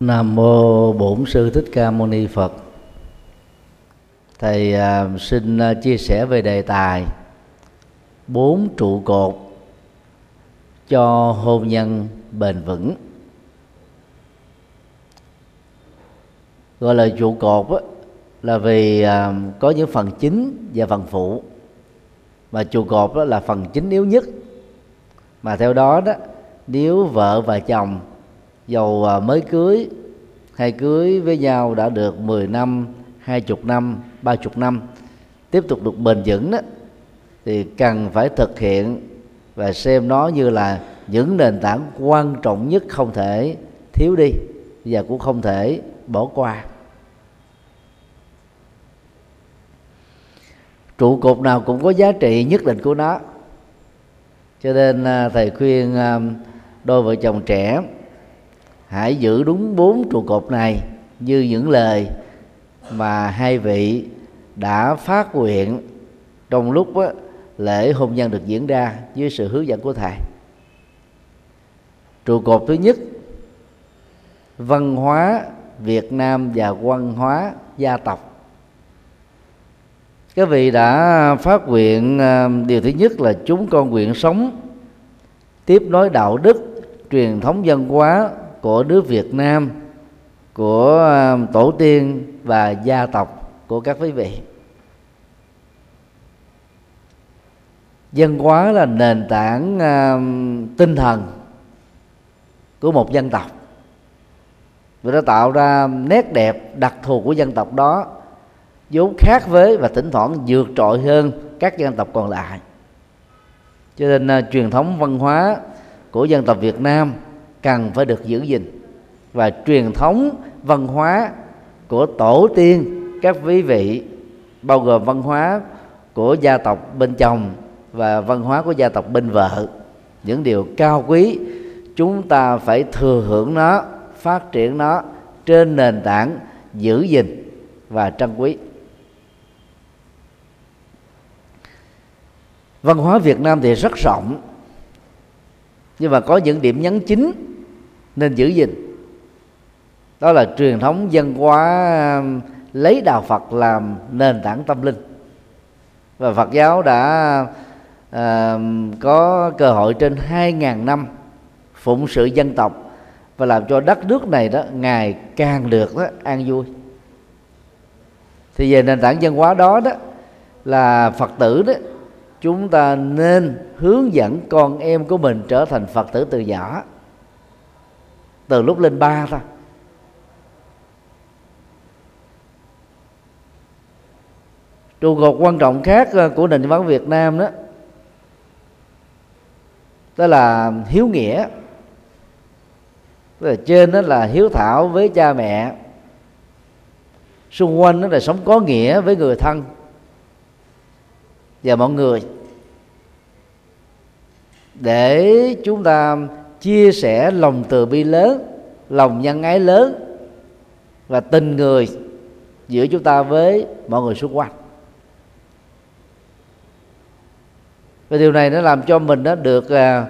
Nam mô Bổn sư Thích Ca Mâu Ni Phật. Thầy à, xin à, chia sẻ về đề tài bốn trụ cột cho hôn nhân bền vững. Gọi là trụ cột á, là vì à, có những phần chính và phần phụ mà trụ cột đó là phần chính yếu nhất mà theo đó đó nếu vợ và chồng dầu à, mới cưới hay cưới với nhau đã được 10 năm, 20 năm, 30 năm tiếp tục được bền vững đó thì cần phải thực hiện và xem nó như là những nền tảng quan trọng nhất không thể thiếu đi và cũng không thể bỏ qua. Trụ cột nào cũng có giá trị nhất định của nó. Cho nên à, thầy khuyên à, đôi vợ chồng trẻ hãy giữ đúng bốn trụ cột này như những lời mà hai vị đã phát nguyện trong lúc đó, lễ hôn nhân được diễn ra dưới sự hướng dẫn của thầy. Trụ cột thứ nhất văn hóa Việt Nam và văn hóa gia tộc. Các vị đã phát nguyện à, điều thứ nhất là chúng con nguyện sống tiếp nối đạo đức truyền thống văn hóa của nước Việt Nam của à, tổ tiên và gia tộc của các quý vị. Văn hóa là nền tảng uh, tinh thần của một dân tộc. Và nó tạo ra nét đẹp đặc thù của dân tộc đó vốn khác với và thỉnh thoảng vượt trội hơn các dân tộc còn lại. Cho nên uh, truyền thống văn hóa của dân tộc Việt Nam cần phải được giữ gìn. Và truyền thống văn hóa của tổ tiên, các quý vị, bao gồm văn hóa của gia tộc bên chồng và văn hóa của gia tộc bên vợ, những điều cao quý, chúng ta phải thừa hưởng nó, phát triển nó trên nền tảng giữ gìn và trân quý. Văn hóa việt nam thì rất rộng, nhưng mà có những điểm nhấn chính nên giữ gìn. Đó là truyền thống dân hóa um, lấy đạo Phật làm nền tảng tâm linh. Và Phật giáo đã uh, có cơ hội trên 2.000 năm phụng sự dân tộc và làm cho đất nước này đó ngày càng được đó, an vui. Thì về nền tảng dân hóa đó đó là Phật tử đó chúng ta nên hướng dẫn con em của mình trở thành Phật tử từ nhỏ từ lúc lên ba thôi trụ cột quan trọng khác ờ, của nền văn Việt Nam đó đó là hiếu nghĩa. Tức là trên đó là hiếu thảo với cha mẹ, xung quanh đó là sống có nghĩa với người thân và mọi người. Để chúng ta chia sẻ lòng từ bi lớn lòng nhân ái lớn và tình người giữa chúng ta với mọi người xung quanh. Và điều này nó làm cho mình nó được à,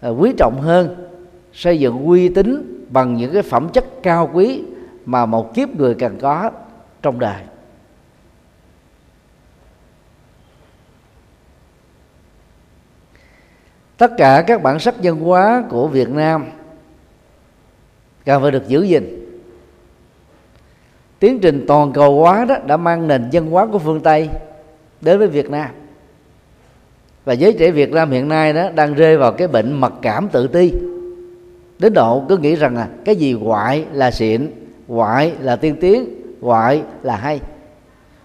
à, quý trọng hơn xây dựng uy tín bằng những cái phẩm chất cao quý mà một kiếp người cần có trong đời. Tất cả các bản sắc văn hóa của Việt Nam cần phải được giữ gìn. Tiến trình toàn cầu hóa đó đã mang nền văn hóa của phương Tây đến với Việt Nam. Và giới trẻ Việt Nam hiện nay đó đang rơi vào cái bệnh mặc cảm tự ti, đến độ cứ nghĩ rằng là cái gì ngoại là xịn ngoại là tiên tiến ngoại là hay.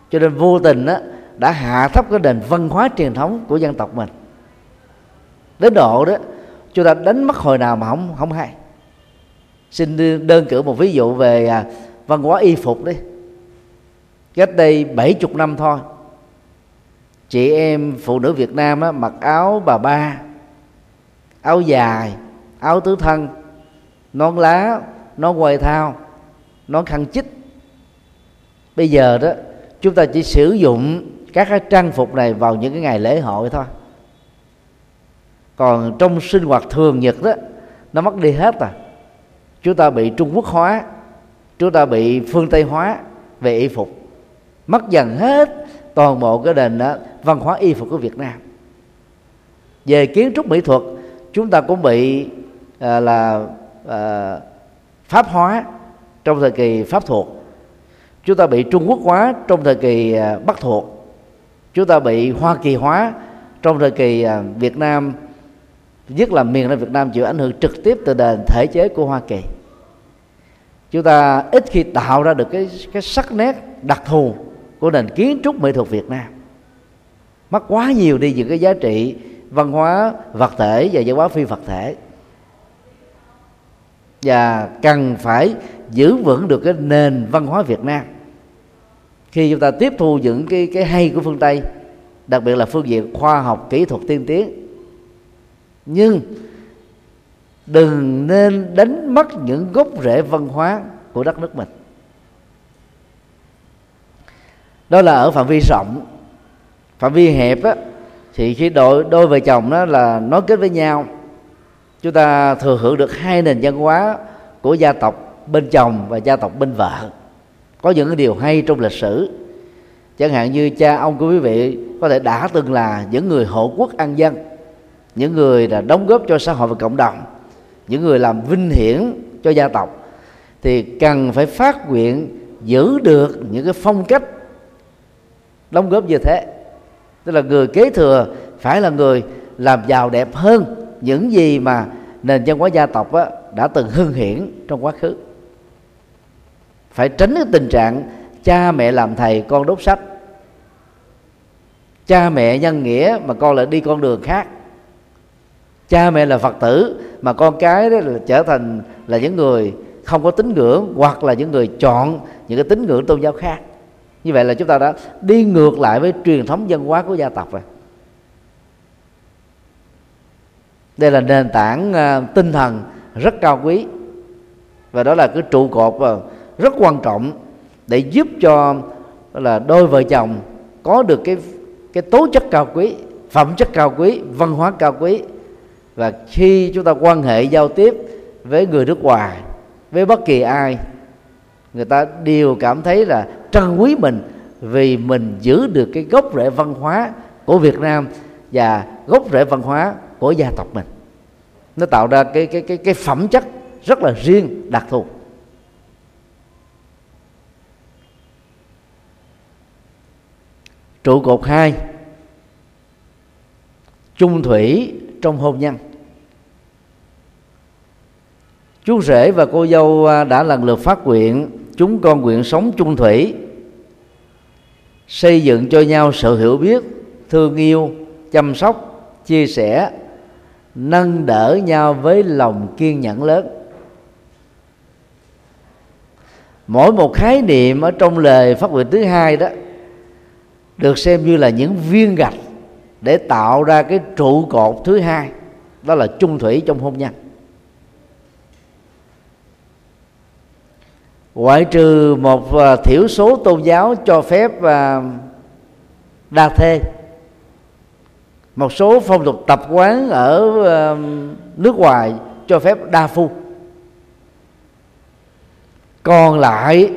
Cho nên vô tình đó đã hạ thấp cái nền văn hóa truyền thống của dân tộc mình đến độ đó chúng ta đánh mất hồi nào mà không không hay. Xin đơn cử một ví dụ về à, văn hóa y phục đi. Cách đây bảy chục năm thôi chị em phụ nữ Việt Nam á, mặc áo bà ba áo dài áo tứ thân nón lá nón quầy thao nón khăn chích. Bây giờ đó chúng ta chỉ sử dụng các cái trang phục này vào những cái ngày lễ hội thôi còn trong sinh hoạt thường nhật đó nó mất đi hết à. Chúng ta bị trung quốc hóa chúng ta bị phương tây hóa về y phục. Mất dần hết toàn bộ cái nền đó, văn hóa y phục của việt nam. Về kiến trúc mỹ thuật chúng ta cũng bị à, là à, pháp hóa trong thời kỳ pháp thuộc. Chúng ta bị trung quốc hóa trong thời kỳ à, bắc thuộc. Chúng ta bị hoa kỳ hóa trong thời kỳ à, việt nam nhất là miền nam việt nam chịu ảnh hưởng trực tiếp từ nền thể chế của hoa kỳ. Chúng ta ít khi tạo ra được cái cái sắc nét đặc thù của nền kiến trúc mỹ thuật Việt Nam. Mất quá nhiều đi những cái giá trị văn hóa vật thể và văn hóa phi vật thể. Và cần phải giữ vững được cái nền văn hóa Việt Nam. Khi chúng ta tiếp thu những cái cái hay của phương Tây, đặc biệt là phương diện khoa học, kỹ thuật tiên tiến nhưng đừng nên đánh mất những gốc rễ văn hóa của đất nước mình. Đó là ở phạm vi rộng. Phạm vi hẹp á, thì khi đôi đôi vợ chồng đó là nói kết với nhau, chúng ta thừa hưởng được hai nền văn hóa của gia tộc bên chồng và gia tộc bên vợ. Có những cái điều hay trong lịch sử. Chẳng hạn như cha ông của quý vị có thể đã từng là những người hộ quốc an dân những người là đóng góp cho xã hội và cộng đồng những người làm vinh hiển cho gia tộc thì cần phải phát nguyện giữ được những cái phong cách đóng góp như thế. Tức là người kế thừa phải là người làm giàu đẹp hơn những gì mà nền văn hóa gia tộc á, đã từng hưng hiển trong quá khứ. Phải tránh cái tình trạng cha mẹ làm thầy con đốt sách. Cha mẹ nhân nghĩa mà con lại đi con đường khác cha mẹ là phật tử mà con cái đó là trở thành là những người không có tín ngưỡng hoặc là những người chọn những cái tín ngưỡng tôn giáo khác. Như vậy là chúng ta đã đi ngược lại với truyền thống văn hóa của gia tộc rồi. Đây là nền tảng uh, tinh thần rất cao quý. Và đó là cái trụ cột uh, rất quan trọng để giúp cho là đôi vợ chồng có được cái cái tố chất cao quý phẩm chất cao quý văn hóa cao quý và khi chúng ta quan hệ giao tiếp với người nước ngoài, với bất kỳ ai, người ta đều cảm thấy là trân quý mình vì mình giữ được cái gốc rễ văn hóa của Việt Nam và gốc rễ văn hóa của gia tộc mình. Nó tạo ra cái cái cái cái phẩm chất rất là riêng, đặc thù. Trụ cột hai trung thủy trong hôn nhân. Chú rể và cô dâu à, đã lần lượt phát nguyện chúng con nguyện sống chung thủy, xây dựng cho nhau sự hiểu biết, thương yêu, chăm sóc, chia sẻ, nâng đỡ nhau với lòng kiên nhẫn lớn. Mỗi một khái niệm ở trong lời phát nguyện thứ hai đó được xem như là những viên gạch để tạo ra cái trụ cột thứ hai, đó là chung thủy trong hôn nhân. Ngoại trừ một à, thiểu số tôn giáo cho phép à, đa thê, một số phong tục tập quán ở à, nước ngoài cho phép đa phu. Còn lại,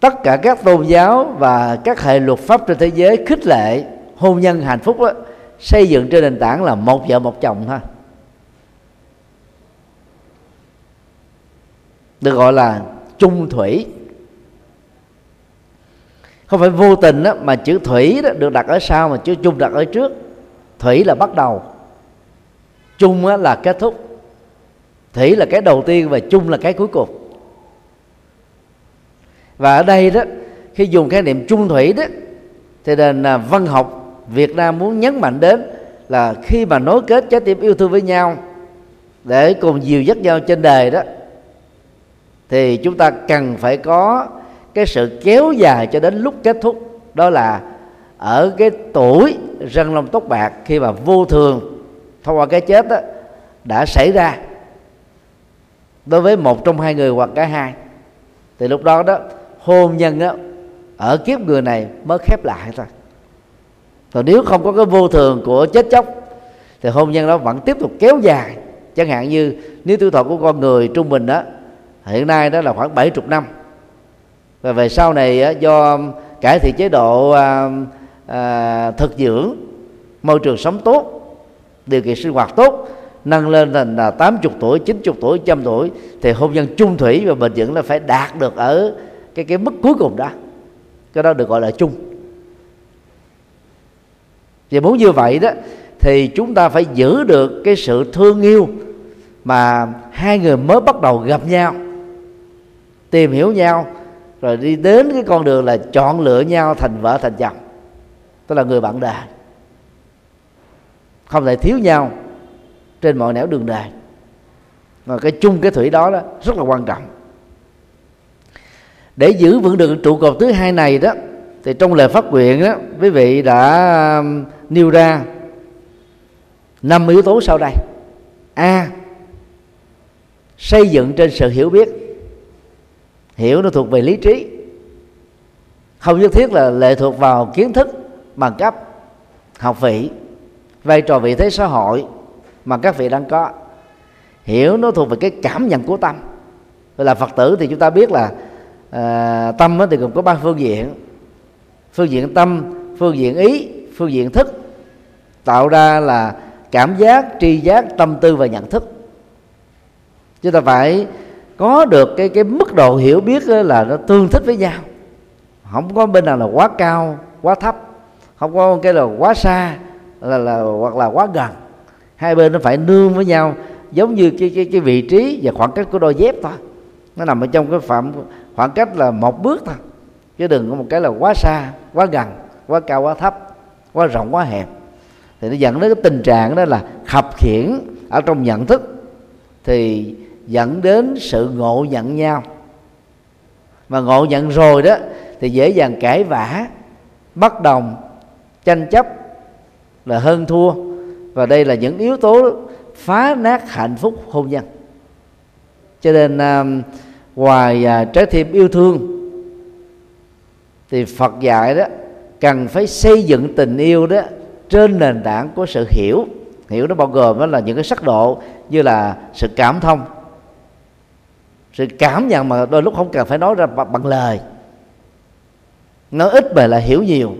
tất cả các tôn giáo và các hệ luật pháp trên thế giới khích lệ hôn nhân hạnh phúc đó, xây dựng trên nền tảng là một vợ một chồng thôi được gọi là chung thủy. Không phải vô tình đó, mà chữ thủy đó được đặt ở sau mà chữ chung đặt ở trước. Thủy là bắt đầu. Chung là kết thúc. Thủy là cái đầu tiên và chung là cái cuối cùng. Và ở đây đó khi dùng khái niệm chung thủy đó thì nền à, văn học Việt Nam muốn nhấn mạnh đến là khi mà nối kết trái tim yêu thương với nhau để cùng dìu dắt nhau trên đời đó thì chúng ta cần phải có cái sự kéo dài cho đến lúc kết thúc. Đó là ở cái tuổi răng long tóc bạc khi mà vô thường thông qua cái chết đó, đã xảy ra. Đối với một trong hai người hoặc cả hai thì lúc đó đó hôn nhân đó, ở kiếp người này mới khép lại thôi còn nếu không có cái vô thường của chết chóc thì hôn nhân đó vẫn tiếp tục kéo dài. Chẳng hạn như nếu tuổi thọ của con người trung bình đó hiện nay đó là khoảng 70 năm. Và về sau này do cải thiện chế độ à, à, thực dưỡng môi trường sống tốt điều kiện sinh hoạt tốt nâng lên thành là 80 tuổi 90 tuổi trăm tuổi thì hôn nhân chung thủy và bền vững là phải đạt được ở cái cái mức cuối cùng đó. Cái đó được gọi là chung và muốn như vậy đó, thì chúng ta phải giữ được cái sự thương yêu mà hai người mới bắt đầu gặp nhau. Tìm hiểu nhau, rồi đi đến cái con đường là chọn lựa nhau thành vợ thành chồng. Tức là người bạn đời. Không thể thiếu nhau trên mọi nẻo đường đời. Và cái chung cái thủy đó đó, rất là quan trọng. Để giữ vững được trụ cột thứ hai này đó, thì trong lời phát nguyện đó, quý vị đã nêu ra năm yếu tố sau đây. A xây dựng trên sự hiểu biết. Hiểu nó thuộc về lý trí. Không nhất thiết là lệ thuộc vào kiến thức bằng cấp học vị vai trò vị thế xã hội mà các vị đang có. Hiểu nó thuộc về cái cảm nhận của tâm. Là phật tử thì chúng ta biết là à, tâm thì gồm có ba phương diện. Phương diện tâm phương diện ý phương diện thức tạo ra là cảm giác tri giác tâm tư và nhận thức. Chúng ta phải có được cái cái mức độ hiểu biết là nó tương thích với nhau. Không có bên nào là quá cao quá thấp. Không có cái là quá xa là, là hoặc là quá gần. Hai bên nó phải nương với nhau giống như cái cái cái vị trí và khoảng cách của đôi dép thôi. Nó nằm ở trong cái phạm khoảng cách là một bước thôi. Chứ đừng có một cái là quá xa quá gần quá cao quá thấp quá rộng quá hẹp thì nó dẫn đến cái tình trạng đó là khập khiển ở trong nhận thức thì dẫn đến sự ngộ nhận nhau. Mà ngộ nhận rồi đó thì dễ dàng cãi vã bất đồng tranh chấp là hơn thua. Và đây là những yếu tố phá nát hạnh phúc hôn nhân. Cho nên uh, ngoài uh, trái tim yêu thương thì Phật dạy đó cần phải xây dựng tình yêu đó trên nền tảng của sự hiểu. Hiểu nó bao gồm đó là những cái sắc độ như là sự cảm thông. Sự cảm nhận mà đôi lúc không cần phải nói ra bằng lời. Nói ít về là hiểu nhiều.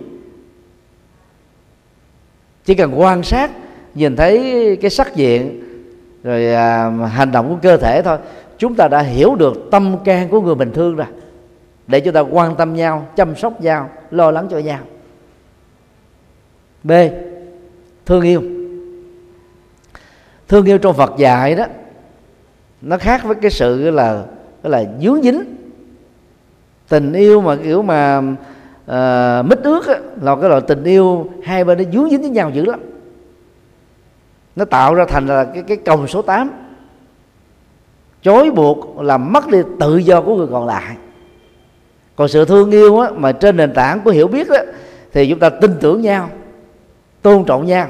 Chỉ cần quan sát nhìn thấy cái sắc diện rồi à, hành động của cơ thể thôi chúng ta đã hiểu được tâm can của người bình thường rồi. Để chúng ta quan tâm nhau chăm sóc nhau lo lắng cho nhau b. Thương yêu. Thương yêu trong phật dạy đó nó khác với cái sự là là dướng dính. Tình yêu mà kiểu mà uh, mít ướt á, là cái loại tình yêu hai bên nó dướng dính với nhau dữ lắm. Nó tạo ra thành là cái cái còng số 8 chối buộc làm mất đi tự do của người còn lại. Còn sự thương yêu á, mà trên nền tảng của hiểu biết á, thì chúng ta tin tưởng nhau tôn trọng nhau,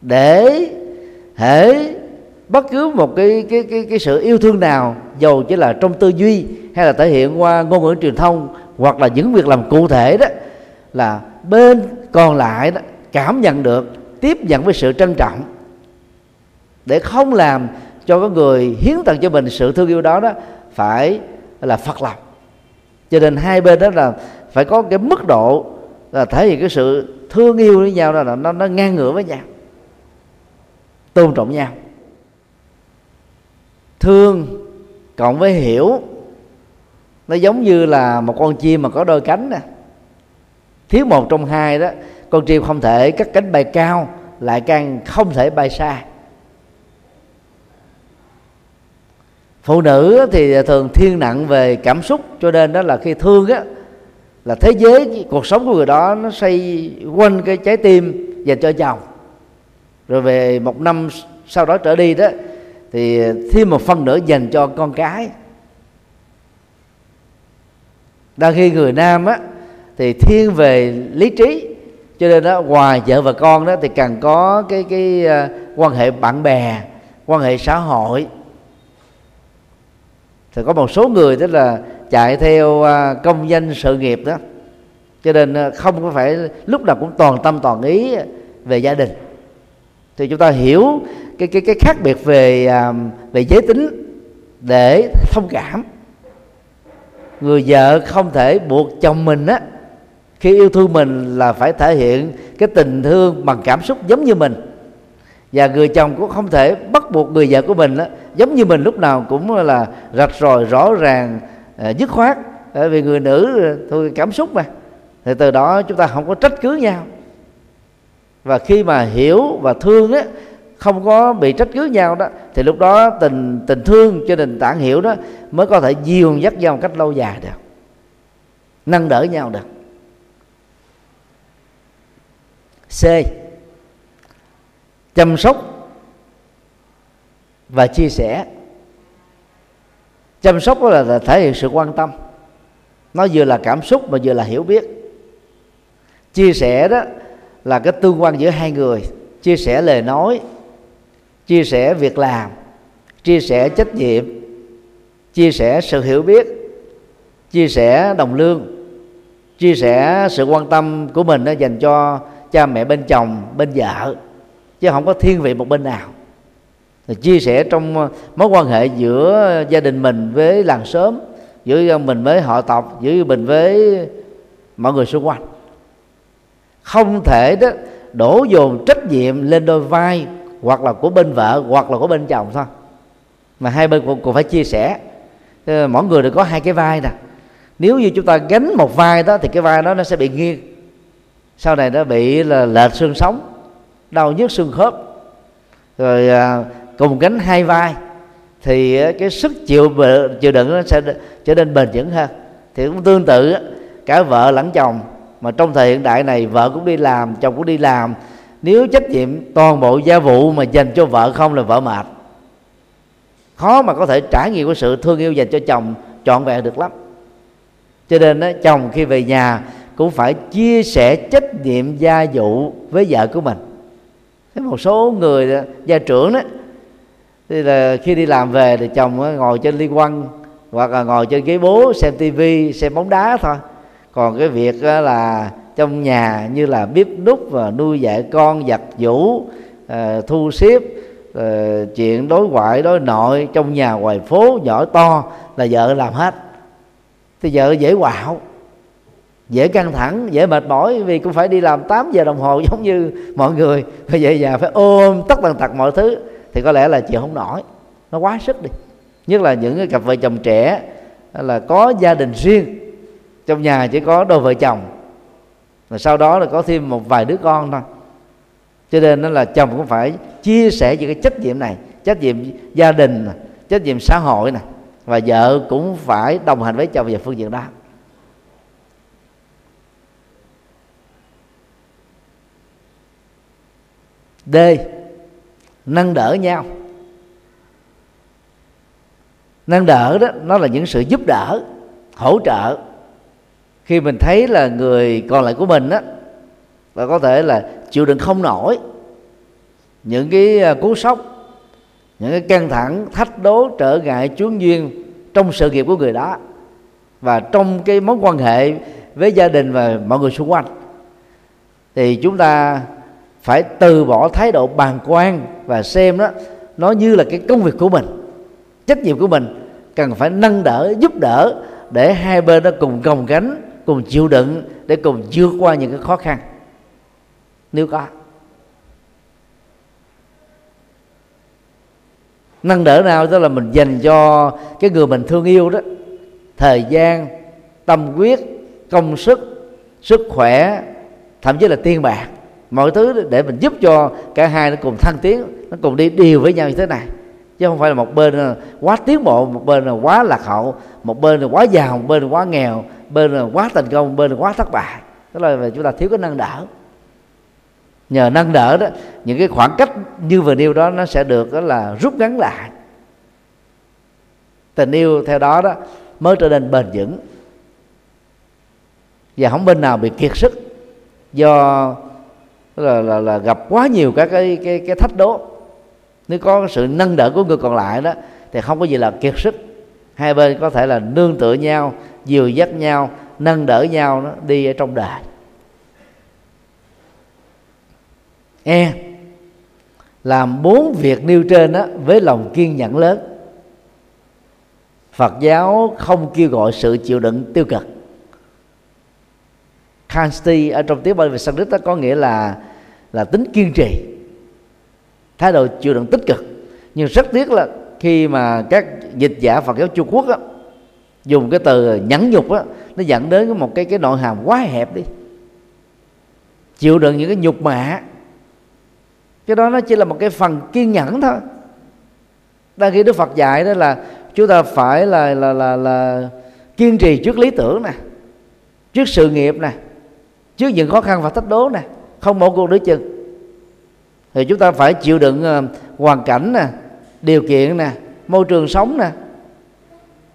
để hễ bất cứ một cái cái cái cái sự yêu thương nào, dầu chỉ là trong tư duy hay là thể hiện qua ngôn ngữ truyền thông hoặc là những việc làm cụ thể đó, là bên còn lại đó, cảm nhận được, tiếp nhận với sự trân trọng, để không làm cho cái người hiến tặng cho mình sự thương yêu đó đó phải là phật lòng. Cho nên hai bên đó là phải có cái mức độ là thể hiện cái sự thương yêu với nhau đó là nó nó ngang ngửa với nhau, tôn trọng nhau. Thương cộng với hiểu, nó giống như là một con chim mà có đôi cánh nè. Thiếu một trong hai đó, con chim không thể cắt cánh bay cao, lại càng không thể bay xa. Phụ nữ thì thường thiên nặng về cảm xúc, cho nên đó là khi thương á là thế giới, cuộc sống của người đó nó xoay quanh cái trái tim dành cho chồng rồi về một năm sau đó trở đi đó, thì thêm một phần nữa dành cho con cái. Đang khi người nam á, thì thiên về lý trí, cho nên đó ngoài vợ và con đó, thì càng có cái cái à, quan hệ bạn bè, quan hệ xã hội thì có một số người tức là chạy theo à, công danh sự nghiệp đó. Cho nên à, không có phải lúc nào cũng toàn tâm toàn ý về gia đình. Thì chúng ta hiểu cái cái cái khác biệt về à, về giới tính để thông cảm. Người vợ không thể buộc chồng mình á, khi yêu thương mình là phải thể hiện cái tình thương bằng cảm xúc giống như mình và người chồng cũng không thể bắt buộc người vợ của mình đó giống như mình lúc nào cũng là rạch ròi, rõ ràng à, dứt khoát. Bởi vì người nữ à, thôi cảm xúc mà. Thì từ đó chúng ta không có trách cứ nhau. Và khi mà hiểu và thương á, không có bị trách cứ nhau đó, thì lúc đó tình tình thương cho nền tảng hiểu đó mới có thể dìu dắt nhau một cách lâu dài được. Nâng đỡ nhau được. C chăm sóc và chia sẻ. Chăm sóc đó là thể hiện sự quan tâm. Nó vừa là cảm xúc mà vừa là hiểu biết. Chia sẻ đó là cái tương quan giữa hai người. Chia sẻ lời nói, chia sẻ việc làm, chia sẻ trách nhiệm, chia sẻ sự hiểu biết, chia sẻ đồng lương, chia sẻ sự quan tâm của mình đó dành cho cha mẹ, bên chồng, bên vợ chứ không có thiên vị một bên nào. Thì chia sẻ trong ờ, mối quan hệ giữa gia đình mình với làng xóm giữa mình với họ tộc giữa mình với mọi người xung quanh. Không thể đó đổ dồn trách nhiệm lên đôi vai hoặc là của bên vợ hoặc là của bên chồng thôi. Mà hai bên cũng, cũng phải chia sẻ. Ờ, mỗi người đều có hai cái vai nè. Nếu như chúng ta gánh một vai đó thì cái vai đó nó sẽ bị nghiêng. Sau này nó bị là lệch xương sống đau nhức xương khớp. Rồi à, cùng gánh hai vai thì à, cái sức chịu chịu đựng nó sẽ trở nên bền vững hơn. Thì cũng tương tự cả vợ lẫn chồng mà trong thời hiện đại này vợ cũng đi làm chồng cũng đi làm nếu trách nhiệm toàn bộ gia vụ mà dành cho vợ không là vợ mệt. Khó mà có thể trải nghiệm cái sự thương yêu dành cho chồng trọn vẹn được lắm. Cho nên đó, chồng khi về nhà cũng phải chia sẻ trách nhiệm gia vụ với vợ của mình thế một số người gia trưởng đó thì là khi đi làm về thì chồng ngồi trên liên quan hoặc là ngồi trên ghế bố xem tivi xem bóng đá thôi. Còn cái việc là trong nhà như là bếp nút và nuôi dạy con giặt giũ à, thu xếp à, chuyện đối ngoại đối nội trong nhà ngoài phố nhỏ to là vợ làm hết. Thì vợ dễ quạo dễ căng thẳng, dễ mệt mỏi, vì cũng phải đi làm 8 giờ đồng hồ giống như mọi người. Bây giờ già phải ôm tất tần tật mọi thứ. Thì có lẽ là chịu không nổi. Nó quá sức đi. Nhất là những cái cặp vợ chồng trẻ là có gia đình riêng. Trong nhà chỉ có đôi vợ chồng. Và sau đó là có thêm một vài đứa con thôi. Cho nên nó là chồng cũng phải chia sẻ những cái trách nhiệm này, trách nhiệm gia đình trách nhiệm xã hội này và vợ cũng phải đồng hành với chồng về phương diện đó. D, nâng đỡ nhau. Nâng đỡ đó, nó là những sự giúp đỡ, hỗ trợ. Khi mình thấy là người còn lại của mình á, và có thể là chịu đựng không nổi những cái à, cú sốc, những cái căng thẳng, thách đố, trở ngại, chướng duyên trong sự nghiệp của người đó và trong cái mối quan hệ với gia đình và mọi người xung quanh, thì chúng ta phải từ bỏ thái độ bàng quan và xem đó, nó như là cái công việc của mình, trách nhiệm của mình cần phải nâng đỡ, giúp đỡ để hai bên nó cùng gồng gánh, cùng chịu đựng để cùng vượt qua những cái khó khăn. Nếu có, nâng đỡ nào đó là mình dành cho cái người mình thương yêu đó. Thời gian, tâm quyết công sức sức khỏe, thậm chí là tiền bạc mọi thứ để mình giúp cho cả hai nó cùng thăng tiến, nó cùng đi đều với nhau như thế này. Chứ không phải là một bên ờ, quá tiến bộ, một bên là quá lạc hậu, một bên là quá giàu, một bên là quá nghèo bên là quá thành công bên là quá thất bại. Đó là chúng ta thiếu cái nâng đỡ. Nhờ nâng đỡ đó, những cái khoảng cách như vừa nêu đó nó sẽ được, đó là rút ngắn lại. Tình yêu theo đó đó mới trở nên bền vững. Và không bên nào bị kiệt sức do là, là, là gặp quá nhiều các cái cái cái thách đố. Nếu có sự nâng đỡ của người còn lại đó thì không có gì là kiệt sức. Hai bên có thể là nương tựa nhau dìu dắt nhau nâng đỡ nhau nó đi ở trong đời. E làm bốn việc nêu trên đó với lòng kiên nhẫn lớn. Phật giáo không kêu gọi sự chịu đựng tiêu cực. Kansti ở trong tiếng Bali về Sanskrit đó có nghĩa là là tính kiên trì. Thái độ chịu đựng tích cực. Nhưng rất tiếc là khi mà các dịch giả Phật giáo Trung Quốc á, dùng cái từ nhẫn nhục á, nó dẫn đến một cái cái nội hàm quá hẹp đi. Chịu đựng những cái nhục mạ. Cái đó nó chỉ là một cái phần kiên nhẫn thôi. Đang khi Đức Phật dạy đó là chúng ta phải là là là là kiên trì trước lý tưởng nè trước sự nghiệp nè trước những khó khăn và thách đố nè, không bỏ cuộc nữa chừng. Thì chúng ta phải chịu đựng ờ, hoàn cảnh nè, điều kiện nè, môi trường sống nè,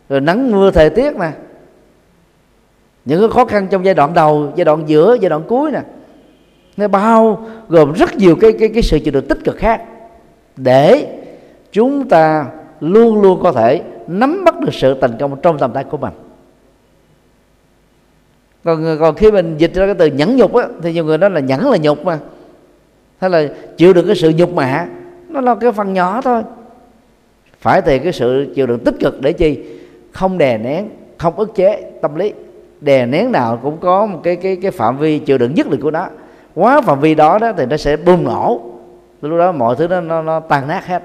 rồi nắng mưa thời tiết nè. Những cái khó khăn trong giai đoạn đầu, giai đoạn giữa, giai đoạn cuối nè, nó bao gồm rất nhiều cái cái cái sự chịu đựng tích cực khác để chúng ta luôn luôn có thể nắm bắt được sự thành công trong tầm tay của mình còn còn khi mình dịch ra cái từ nhẫn nhục á thì nhiều người nói là nhẫn là nhục mà. Hay là chịu được cái sự nhục mạ nó là cái phần nhỏ thôi. Phải thì cái sự chịu đựng tích cực để chi? Không đè nén không ức chế tâm lý. Đè nén nào cũng có một cái cái cái phạm vi chịu đựng nhất định của nó. Quá phạm vi đó đó thì nó sẽ bùng nổ. Lúc đó mọi thứ đó, nó, nó tan nát hết.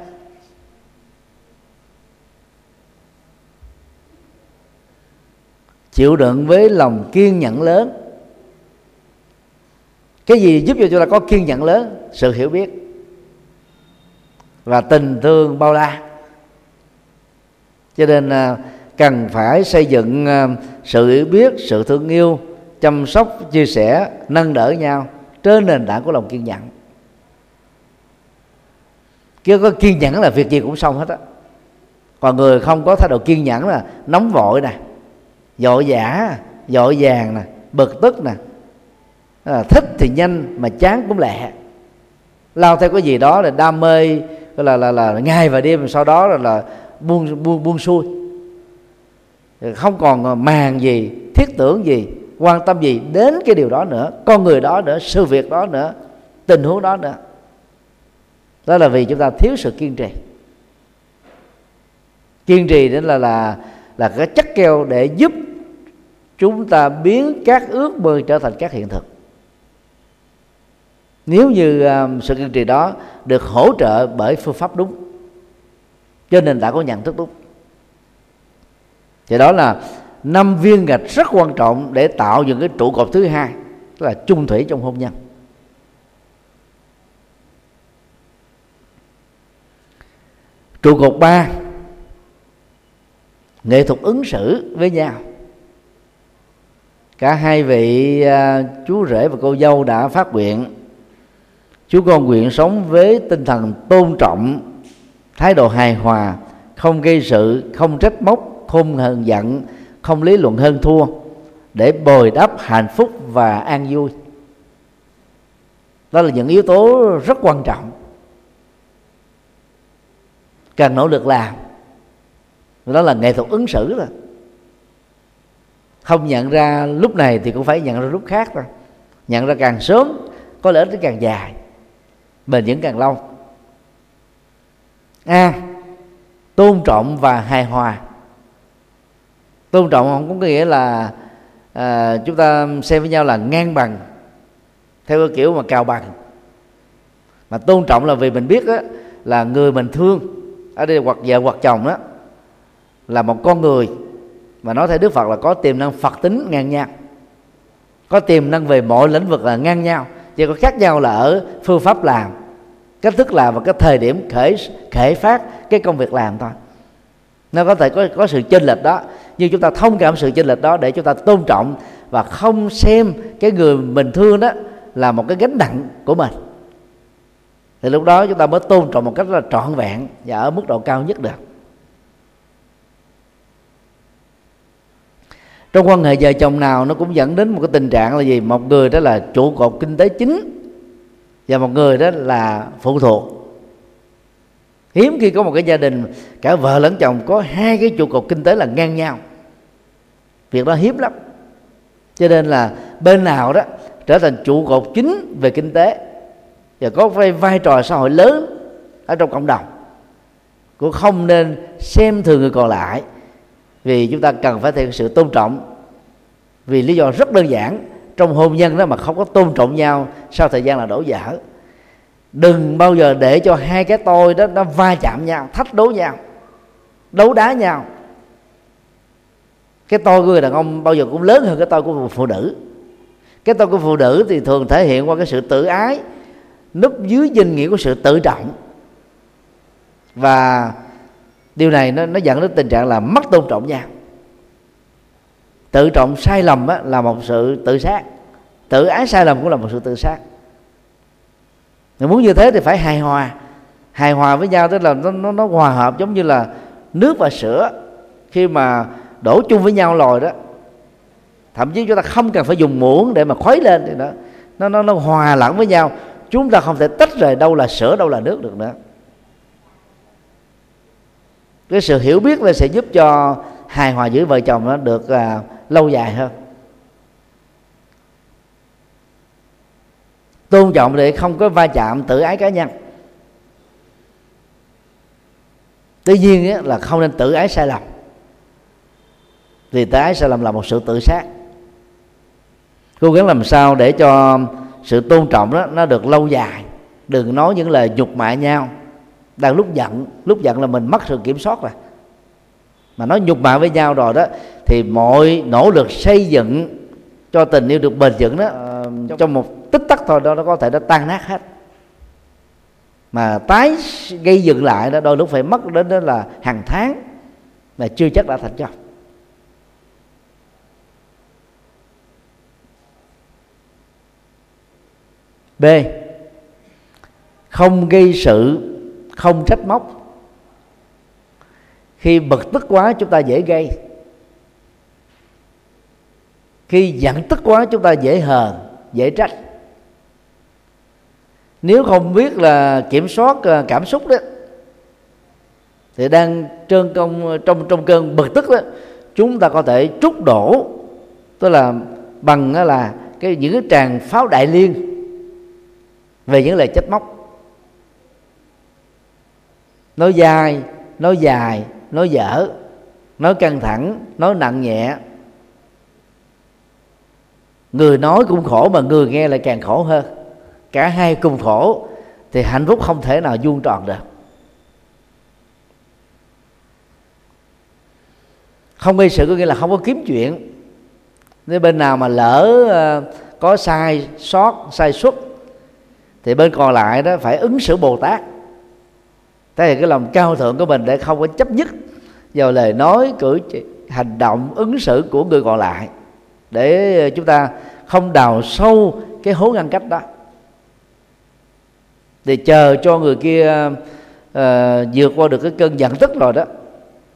Chịu đựng với lòng kiên nhẫn lớn. Cái gì giúp cho chúng ta có kiên nhẫn lớn? Sự hiểu biết và tình thương bao la. Cho nên à, cần phải xây dựng à, sự hiểu biết, sự thương yêu, chăm sóc, chia sẻ, nâng đỡ nhau trên nền tảng của lòng kiên nhẫn. Chứ có kiên nhẫn là việc gì cũng xong hết á. Còn người không có thái độ kiên nhẫn là nóng vội nè vội vã vội vàng nè bực tức nè. À, thích thì nhanh mà chán cũng lẹ. Lao theo cái gì đó là đam mê là là là ngày và đêm sau đó là, là buông buông buông xuôi. Không còn màng gì thiết tưởng gì quan tâm gì đến cái điều đó nữa con người đó nữa sự việc đó nữa tình huống đó nữa. Đó là vì chúng ta thiếu sự kiên trì. Kiên trì đến là là là cái chất keo để giúp chúng ta biến các ước mơ trở thành các hiện thực. Nếu như à, sự kiên trì đó được hỗ trợ bởi phương pháp đúng, cho nên đã có nhận thức đúng. Thì đó là năm viên gạch rất quan trọng để tạo những cái trụ cột thứ hai, tức là chung thủy trong hôn nhân. Trụ cột ba, nghệ thuật ứng xử với nhau cả hai vị à, chú rể và cô dâu đã phát nguyện. Chú con nguyện sống với tinh thần tôn trọng, thái độ hài hòa, không gây sự, không trách móc, không hờn giận, không lý luận hơn thua, để bồi đắp hạnh phúc và an vui. Đó là những yếu tố rất quan trọng. Cần nỗ lực làm, đó là nghệ thuật ứng xử rồi không nhận ra lúc này thì cũng phải nhận ra lúc khác thôi. Nhận ra càng sớm có lợi ích càng dài bền vững càng lâu. A. À, tôn trọng và hài hòa. Tôn trọng không có nghĩa là à, chúng ta xem với nhau là ngang bằng theo cái kiểu mà cào bằng. Mà tôn trọng là vì mình biết đó, là người mình thương. Ở đây hoặc vợ hoặc chồng đó là một con người mà nói theo Đức Phật là có tiềm năng Phật tính ngang nhau. Có tiềm năng về mọi lĩnh vực là ngang nhau. Chỉ có khác nhau là ở phương pháp làm, cách thức làm và cái thời điểm khởi khởi phát cái công việc làm thôi. Nó có thể có có sự chênh lệch đó, nhưng chúng ta thông cảm sự chênh lệch đó để chúng ta tôn trọng và không xem cái người mình thương đó là một cái gánh nặng của mình. Thì lúc đó chúng ta mới tôn trọng một cách là trọn vẹn và ở mức độ cao nhất được. Trong quan hệ vợ chồng nào nó cũng dẫn đến một cái tình trạng là gì? Một người đó là trụ cột kinh tế chính và một người đó là phụ thuộc. Hiếm khi có một cái gia đình cả vợ lẫn chồng có hai cái trụ cột kinh tế là ngang nhau. Việc đó hiếm lắm. Cho nên là bên nào đó trở thành trụ cột chính về kinh tế và có vai, vai trò xã hội lớn ở trong cộng đồng cũng không nên xem thường người còn lại vì chúng ta cần phải thể sự tôn trọng. Vì lý do rất đơn giản, trong hôn nhân đó mà không có tôn trọng nhau, sau thời gian là đổ vỡ. Đừng bao giờ để cho hai cái tôi đó, nó va chạm nhau, thách đố nhau, đấu đá nhau. Cái tôi của người đàn ông bao giờ cũng lớn hơn cái tôi của phụ nữ. Cái tôi của phụ nữ thì thường thể hiện qua cái sự tự ái, núp dưới danh nghĩa của sự tự trọng. Và điều này nó nó dẫn đến tình trạng là mất tôn trọng nhau. Tự trọng sai lầm á, là một sự tự sát. Tự ái sai lầm cũng là một sự tự sát. Nếu muốn như thế thì phải hài hòa. Hài hòa với nhau tức là nó, nó, nó hòa hợp giống như là nước và sữa. Khi mà đổ chung với nhau rồi đó thậm chí chúng ta không cần phải dùng muỗng để mà khuấy lên thì đó nó nó nó hòa lẫn với nhau. Chúng ta không thể tách rời đâu là sữa đâu là nước được nữa cái sự hiểu biết là sẽ giúp cho hài hòa giữa vợ chồng nó được à, lâu dài hơn. Tôn trọng để không có va chạm tự ái cá nhân. Tuy nhiên á, là không nên tự ái sai lầm. Vì tự ái sai lầm là một sự tự sát. Cố gắng làm sao để cho sự tôn trọng đó nó được lâu dài. Đừng nói những lời nhục mạ nhau đang lúc giận lúc giận là mình mất sự kiểm soát rồi. Mà nói nhục mạ với nhau rồi đó thì mọi nỗ lực xây dựng cho tình yêu được bền vững đó uh, trong một tích tắc thôi đó nó có thể nó tan nát hết. Mà tái gây dựng lại đó đôi lúc phải mất đến đó là hàng tháng mà chưa chắc đã thành công. B. Không gây sự không trách móc. Khi bực tức quá, chúng ta dễ gây. Khi giận tức quá, chúng ta dễ hờn, dễ trách. Nếu không biết là kiểm soát à, cảm xúc đó, thì đang trơn công à, trong trong cơn bực tức đó, chúng ta có thể trút đổ. Tức là bằng à, là cái, những cái tràng pháo đại liên về những lời trách móc nói dai, nói dài, nói dở, nói căng thẳng, nói nặng nhẹ. Người nói cũng khổ mà người nghe lại càng khổ hơn. Cả hai cùng khổ thì hạnh phúc không thể nào vuông tròn được. Không gây sự có nghĩa là không có kiếm chuyện. Nếu bên nào mà lỡ ờ, có sai sót, sai suất, thì bên còn lại đó phải ứng xử bồ tát thế hiện cái lòng cao thượng của mình để không có chấp nhất vào lời nói cử chỉ, hành động ứng xử của người còn lại. Để ờ, chúng ta không đào sâu cái hố ngăn cách đó. Để chờ cho người kia uh, vượt qua được cái cơn giận tức rồi đó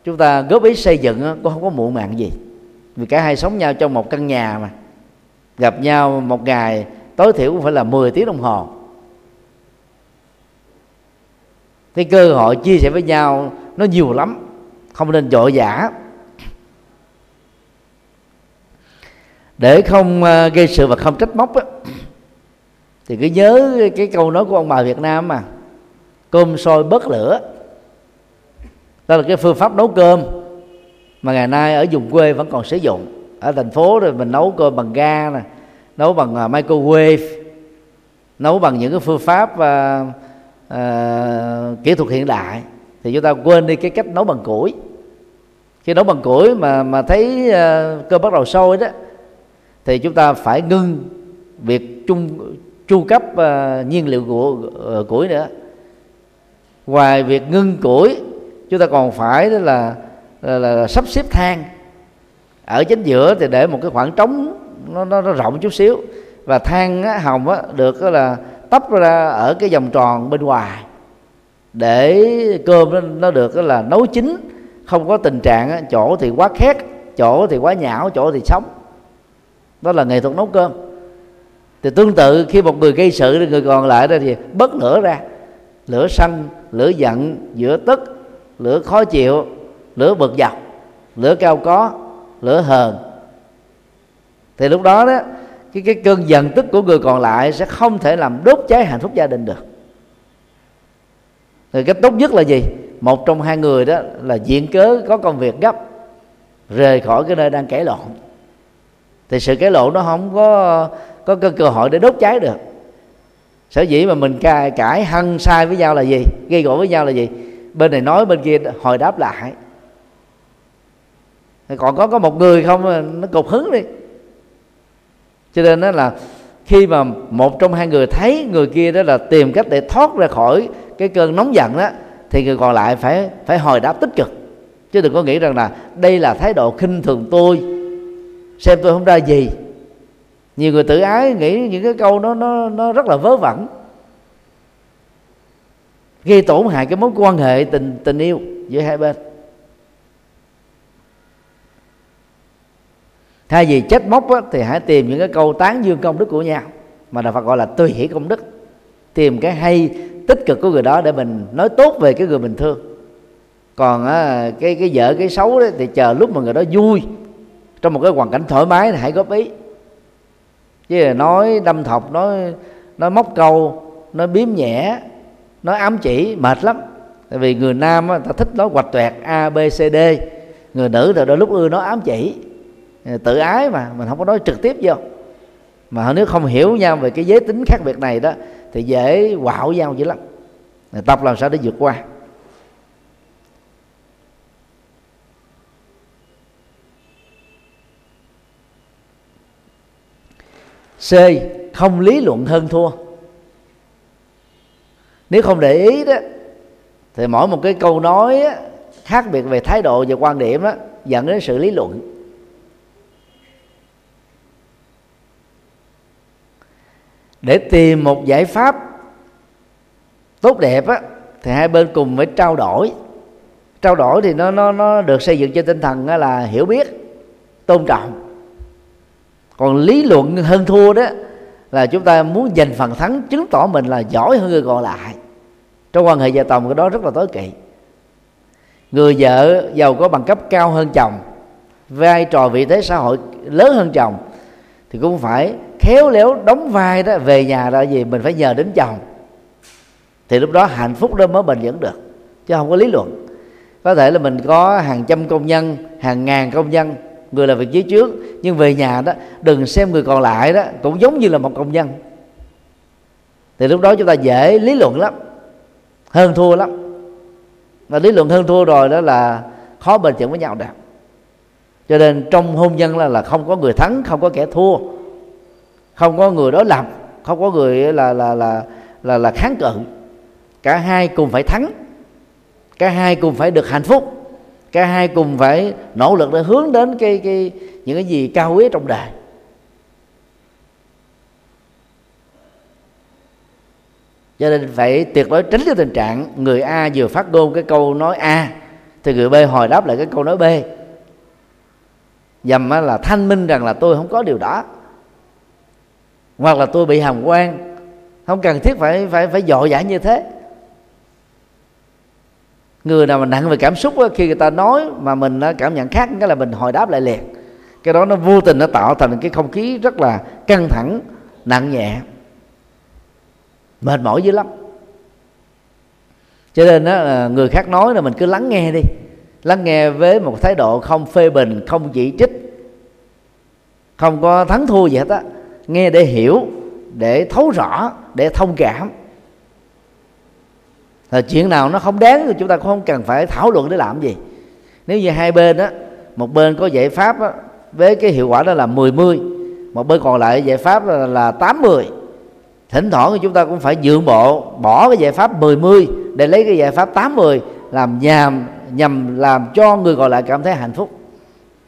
chúng ta góp ý xây dựng cũng không có muộn màng gì. Vì cả hai sống nhau trong một căn nhà mà. Gặp nhau một ngày tối thiểu cũng phải là 10 tiếng đồng hồ. Cái cơ hội chia sẻ với nhau nó nhiều lắm không nên dội dã để không ờ, gây sự và không trách móc á, thì cứ nhớ cái câu nói của ông bà Việt Nam mà cơm sôi bớt lửa. Đó là cái phương pháp nấu cơm mà ngày nay ở vùng quê vẫn còn sử dụng. Ở thành phố rồi mình nấu cơm bằng ga nè nấu bằng ờ, microwave nấu bằng những cái phương pháp uh, uh, kỹ thuật hiện đại thì chúng ta quên đi cái cách nấu bằng củi. Khi nấu bằng củi mà mà thấy ờ, uh, cơm bắt đầu sôi đó thì chúng ta phải ngưng việc chung chu cấp uh, nhiên liệu của uh, củi nữa. Ngoài việc ngưng củi chúng ta còn phải đó là, là, là sắp xếp than. Ở chính giữa thì để một cái khoảng trống nó, nó, nó rộng chút xíu và than á, hồng á, được đó là tấp ra ở cái vòng tròn bên ngoài. Để cơm nó, nó được là nấu chín không có tình trạng chỗ thì quá khét chỗ thì quá nhão chỗ thì sống đó là nghệ thuật nấu cơm. Thì tương tự khi một người gây sự thì người còn lại đó thì bớt lửa ra. Lửa sân lửa giận giữa tức lửa khó chịu lửa bực dọc lửa cao có lửa hờn. Thì lúc đó đó cái cái cơn giận tức của người còn lại sẽ không thể làm đốt cháy hạnh phúc gia đình được. Thì cách tốt nhất là gì? Một trong hai người đó là diện cớ có công việc gấp rời khỏi cái nơi đang kể lộn. Thì sự kể lộn nó không có có cơ, cơ hội để đốt cháy được. Sở dĩ mà mình cãi, cãi hăng sai với nhau là gì? Gây gỗ với nhau là gì? Bên này nói bên kia hồi đáp lại. Còn có có một người không nó cục hứng đi cho nên đó là khi mà một trong hai người thấy người kia đó là tìm cách để thoát ra khỏi cái cơn nóng giận đó thì người còn lại phải phải hồi đáp tích cực. Chứ đừng có nghĩ rằng là đây là thái độ khinh thường tôi, xem tôi không ra gì. Nhiều người tự ái nghĩ những cái câu đó nó nó rất là vớ vẩn, gây tổn hại cái mối quan hệ tình tình yêu giữa hai bên. Thay vì trách móc á, thì hãy tìm những cái câu tán dương công đức của nhau. Mà đạo Phật gọi là tùy hỷ công đức. Tìm cái hay tích cực của người đó để mình nói tốt về cái người mình thương. Còn á, cái cái vợ cái xấu đấy thì chờ lúc mà người đó vui trong một cái hoàn cảnh thoải mái thì hãy góp ý. Chứ là nói đâm thọc nói nói móc câu nói biếm nhẹ nói ám chỉ mệt lắm. Tại vì người nam á, ta thích nói hoạch toẹt a b c d. Người nữ thì đôi lúc ưa nói ám chỉ. Ờ, tự ái mà mình không có nói trực tiếp vô. Mà nếu không hiểu nhau về cái giới tính khác biệt này đó thì dễ quạo nhau dữ lắm. Tập làm sao để vượt qua. C không lý luận hơn thua. Nếu không để ý đó thì mỗi một cái câu nói á, khác biệt về thái độ và quan điểm đó dẫn đến sự lý luận. Để tìm một giải pháp tốt đẹp á, thì hai bên cùng phải trao đổi. Trao đổi thì nó nó nó được xây dựng trên tinh thần là hiểu biết, tôn trọng. Còn lý luận hơn thua đó là chúng ta muốn giành phần thắng, chứng tỏ mình là giỏi hơn người còn lại. Trong quan hệ vợ chồng cái đó rất là tối kỵ. Người vợ giàu có bằng cấp cao hơn chồng, vai trò vị thế xã hội lớn hơn chồng, thì cũng phải khéo léo đóng vai đó, về nhà là gì mình phải nhờ đến chồng. Thì lúc đó hạnh phúc đó mới bền vững được, chứ không có lý luận. Có thể là mình có hàng trăm công nhân, hàng ngàn công nhân, người làm việc dưới trước, nhưng về nhà đó, đừng xem người còn lại đó cũng giống như là một công nhân. Thì lúc đó chúng ta dễ lý luận lắm, hơn thua lắm. Mà lý luận hơn thua rồi đó là khó bền vững với nhau được. Cho nên trong hôn nhân là là không có người thắng, không có kẻ thua không có người đối lập, không có người là là là là là kháng cự. Cả hai cùng phải thắng, cả hai cùng phải được hạnh phúc, cả hai cùng phải nỗ lực để hướng đến cái cái, những cái gì cao quý trong đời. Cho nên phải tuyệt đối tránh cái tình trạng người A vừa phát ngôn cái câu nói A, thì người B hồi đáp lại cái câu nói B. Dầm là thanh minh rằng là tôi không có điều đó hoặc là tôi bị hàm quan. Không cần thiết phải phải phải dội dã như thế. Người nào mà nặng về cảm xúc đó, khi người ta nói mà mình ờ, cảm nhận khác cái là mình hồi đáp lại liền. Cái đó nó vô tình nó tạo thành cái không khí rất là căng thẳng nặng nhẹ mệt mỏi dữ lắm. Cho nên đó, ờ, người khác nói là mình cứ lắng nghe đi. Lắng nghe với một thái độ không phê bình không chỉ trích không có thắng thua gì hết á nghe để hiểu để thấu rõ để thông cảm. Là chuyện nào nó không đáng thì chúng ta cũng không cần phải thảo luận để làm gì. Nếu như hai bên đó một bên có giải pháp đó, với cái hiệu quả đó là 10 mươi một bên còn lại giải pháp là, là 80 thỉnh thoảng thì chúng ta cũng phải nhượng bộ bỏ cái giải pháp 10 mươi để lấy cái giải pháp 80 làm nhằm nhằm làm cho người còn lại cảm thấy hạnh phúc.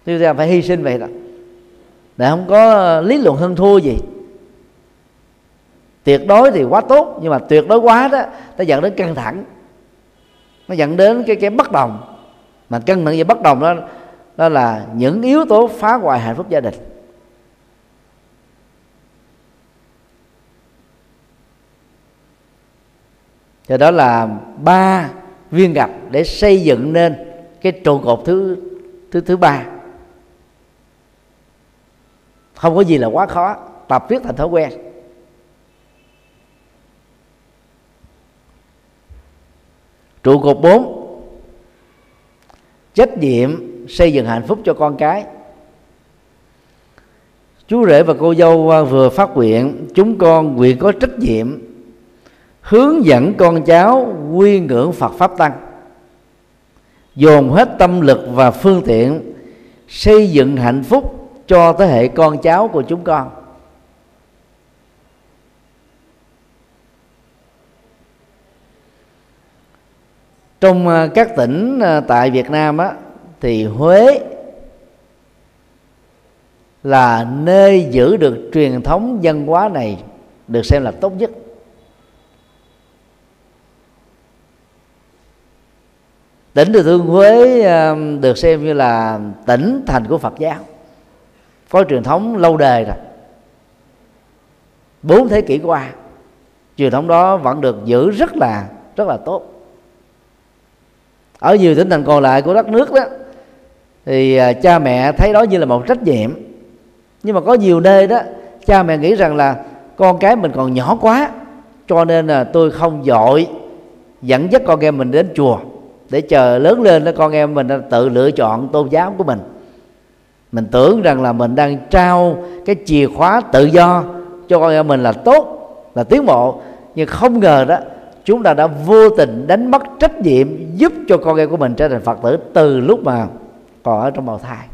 Chúng ta phải hy sinh vậy đó để không có ờ, lý luận hơn thua gì. Tuyệt đối thì quá tốt, nhưng mà tuyệt đối quá đó, nó dẫn đến căng thẳng. Nó dẫn đến cái cái bất đồng. Mà căng thẳng và bất đồng đó đó là những yếu tố phá hoại hạnh phúc gia đình. Thì đó là ba viên gạch để xây dựng nên cái trụ cột thứ thứ thứ ba không có gì là quá khó. Tập viết thành thói quen. Trụ cột 4 trách nhiệm xây dựng hạnh phúc cho con cái. Chú rể và cô dâu à, vừa phát nguyện, chúng con nguyện có trách nhiệm hướng dẫn con cháu quy ngưỡng Phật pháp tăng. Dồn hết tâm lực và phương tiện xây dựng hạnh phúc cho thế hệ con cháu của chúng con. Trong ờ, các tỉnh ờ, tại Việt Nam á, thì Huế là nơi giữ được truyền thống văn hóa này được xem là tốt nhất. Tỉnh thừa thiên huế ờ, được xem như là tỉnh thành của phật giáo có truyền thống lâu đời rồi. Bốn thế kỷ qua, truyền thống đó vẫn được giữ rất là rất là tốt. Ở nhiều tỉnh thành còn lại của đất nước đó, thì à, cha mẹ thấy đó như là một trách nhiệm. Nhưng mà có nhiều nơi đó, cha mẹ nghĩ rằng là con cái mình còn nhỏ quá, cho nên là tôi không dội dẫn dắt con em mình đến chùa để chờ lớn lên đó con em mình tự lựa chọn tôn giáo của mình mình tưởng rằng là mình đang trao cái chìa khóa tự do cho con em mình là tốt, là tiến bộ. Nhưng không ngờ đó, chúng ta đã vô tình đánh mất trách nhiệm giúp cho con em của mình trở thành phật tử từ lúc mà còn ở trong bào thai.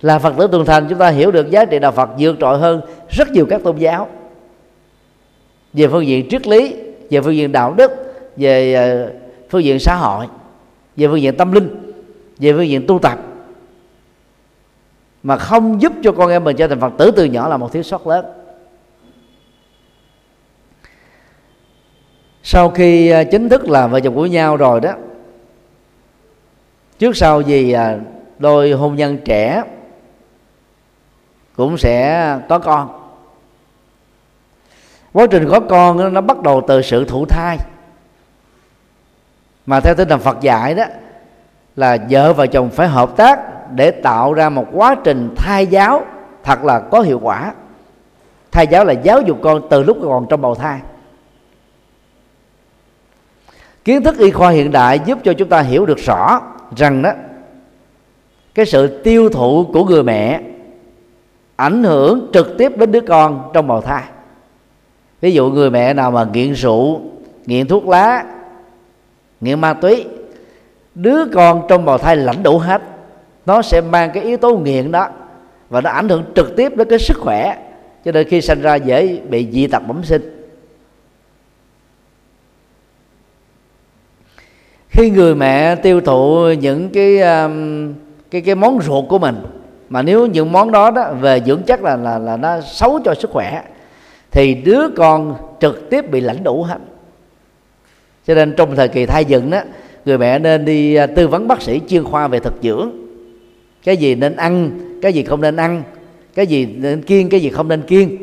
Là phật tử tuần thành, chúng ta hiểu được giá trị đạo phật vượt trội hơn rất nhiều các tôn giáo. Về phương diện triết lý, về phương diện đạo đức, về ờ, phương diện xã hội, về phương diện tâm linh về phương diện tu tập, mà không giúp cho con em mình trở thành phật tử từ nhỏ là một thiếu sót lớn. Sau khi à, chính thức là vợ chồng của nhau rồi đó, trước sau gì à, đôi hôn nhân trẻ cũng sẽ có con. Quá trình có con nó bắt đầu từ sự thụ thai. Mà theo tinh thần Phật dạy đó là vợ và chồng phải hợp tác để tạo ra một quá trình thai giáo thật là có hiệu quả. Thai giáo là giáo dục con từ lúc còn trong bào thai. Kiến thức y khoa hiện đại giúp cho chúng ta hiểu được rõ rằng đó, cái sự tiêu thụ của người mẹ ảnh hưởng trực tiếp đến đứa con trong bào thai. Ví dụ người mẹ nào mà nghiện rượu, nghiện thuốc lá, nghiện ma túy đứa con trong bào thai lãnh đủ hết, nó sẽ mang cái yếu tố nghiện đó và nó ảnh hưởng trực tiếp đến cái sức khỏe, cho nên khi sinh ra dễ bị dị tật bẩm sinh. Khi người mẹ tiêu thụ những cái um, cái cái món ruột của mình, mà nếu những món đó đó về dưỡng chất là là là nó xấu cho sức khỏe, thì đứa con trực tiếp bị lãnh đủ hết. Cho nên trong thời kỳ thai dựng đó người mẹ nên đi à, tư vấn bác sĩ chuyên khoa về thực dưỡng. Cái gì nên ăn cái gì không nên ăn cái gì nên kiêng cái gì không nên kiêng.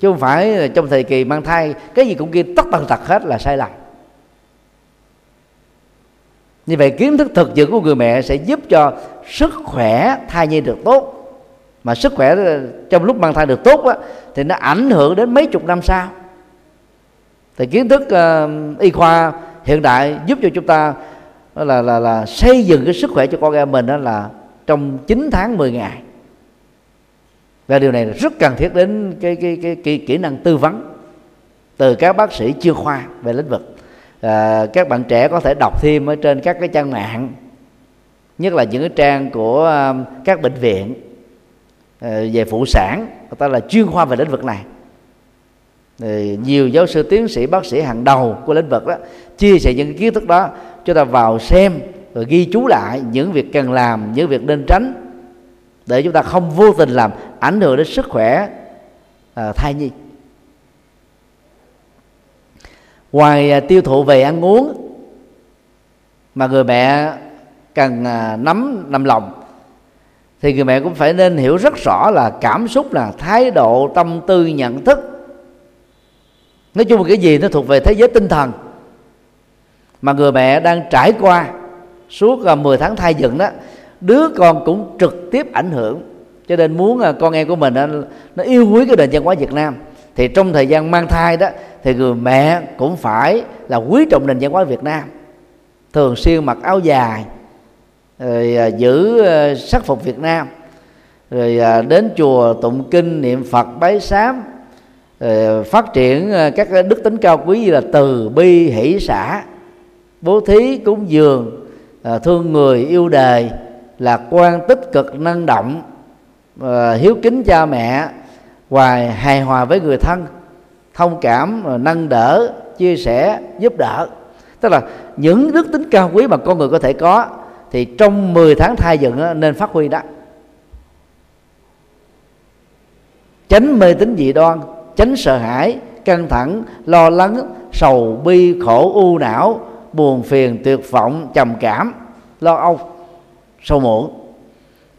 Chứ không phải trong thời kỳ mang thai cái gì cũng kiêng tất tần tật hết là sai lầm. Như vậy kiến thức thực dưỡng của người mẹ sẽ giúp cho sức khỏe thai nhi được tốt. Mà sức khỏe ờ, trong lúc mang thai được tốt á, thì nó ảnh hưởng đến mấy chục năm sau. Thì kiến thức uh, y khoa hiện đại giúp cho chúng ta là là là xây dựng cái sức khỏe cho con em mình đó là trong 9 tháng 10 ngày. Và điều này rất cần thiết đến cái cái cái, cái kỹ năng tư vấn từ các bác sĩ chuyên khoa về lĩnh vực. À, các bạn trẻ có thể đọc thêm ở trên các cái trang mạng nhất là những cái trang của à, các bệnh viện à, về phụ sản người ta là chuyên khoa về lĩnh vực này thì nhiều giáo sư tiến sĩ bác sĩ hàng đầu của lĩnh vực đó chia sẻ những kiến thức đó cho ta vào xem rồi ghi chú lại những việc cần làm những việc nên tránh để chúng ta không vô tình làm ảnh hưởng đến sức khỏe à, thai nhi. Ngoài à, tiêu thụ về ăn uống mà người mẹ cần à, nắm nằm lòng thì người mẹ cũng phải nên hiểu rất rõ là cảm xúc là thái độ tâm tư nhận thức nói chung là cái gì nó thuộc về thế giới tinh thần. Mà người mẹ đang trải qua suốt à, 10 tháng thai dựng đó, đứa con cũng trực tiếp ảnh hưởng. Cho nên muốn à, con em của mình à, nó yêu quý cái nền văn hóa Việt Nam, thì trong thời gian mang thai đó, thì người mẹ cũng phải là quý trọng nền văn hóa Việt Nam. Thường xuyên mặc áo dài, rồi giữ sắc phục Việt Nam, rồi đến chùa tụng kinh, niệm Phật, bái sám Ờ, phát triển ờ, các đức tính cao quý như là từ, bi, hỷ, xã, bố thí, cúng dường ờ, thương người, yêu đời lạc quan tích cực, năng động hiếu kính cha mẹ và hài hòa với người thân, thông cảm nâng đỡ, chia sẻ, giúp đỡ. Tức là những đức tính cao quý mà con người có thể có thì trong 10 tháng thai dựng nên phát huy đó. Tránh mê tín dị đoan tránh sợ hãi căng thẳng lo lắng sầu bi khổ u não buồn phiền tuyệt vọng trầm cảm lo âu sâu muộn.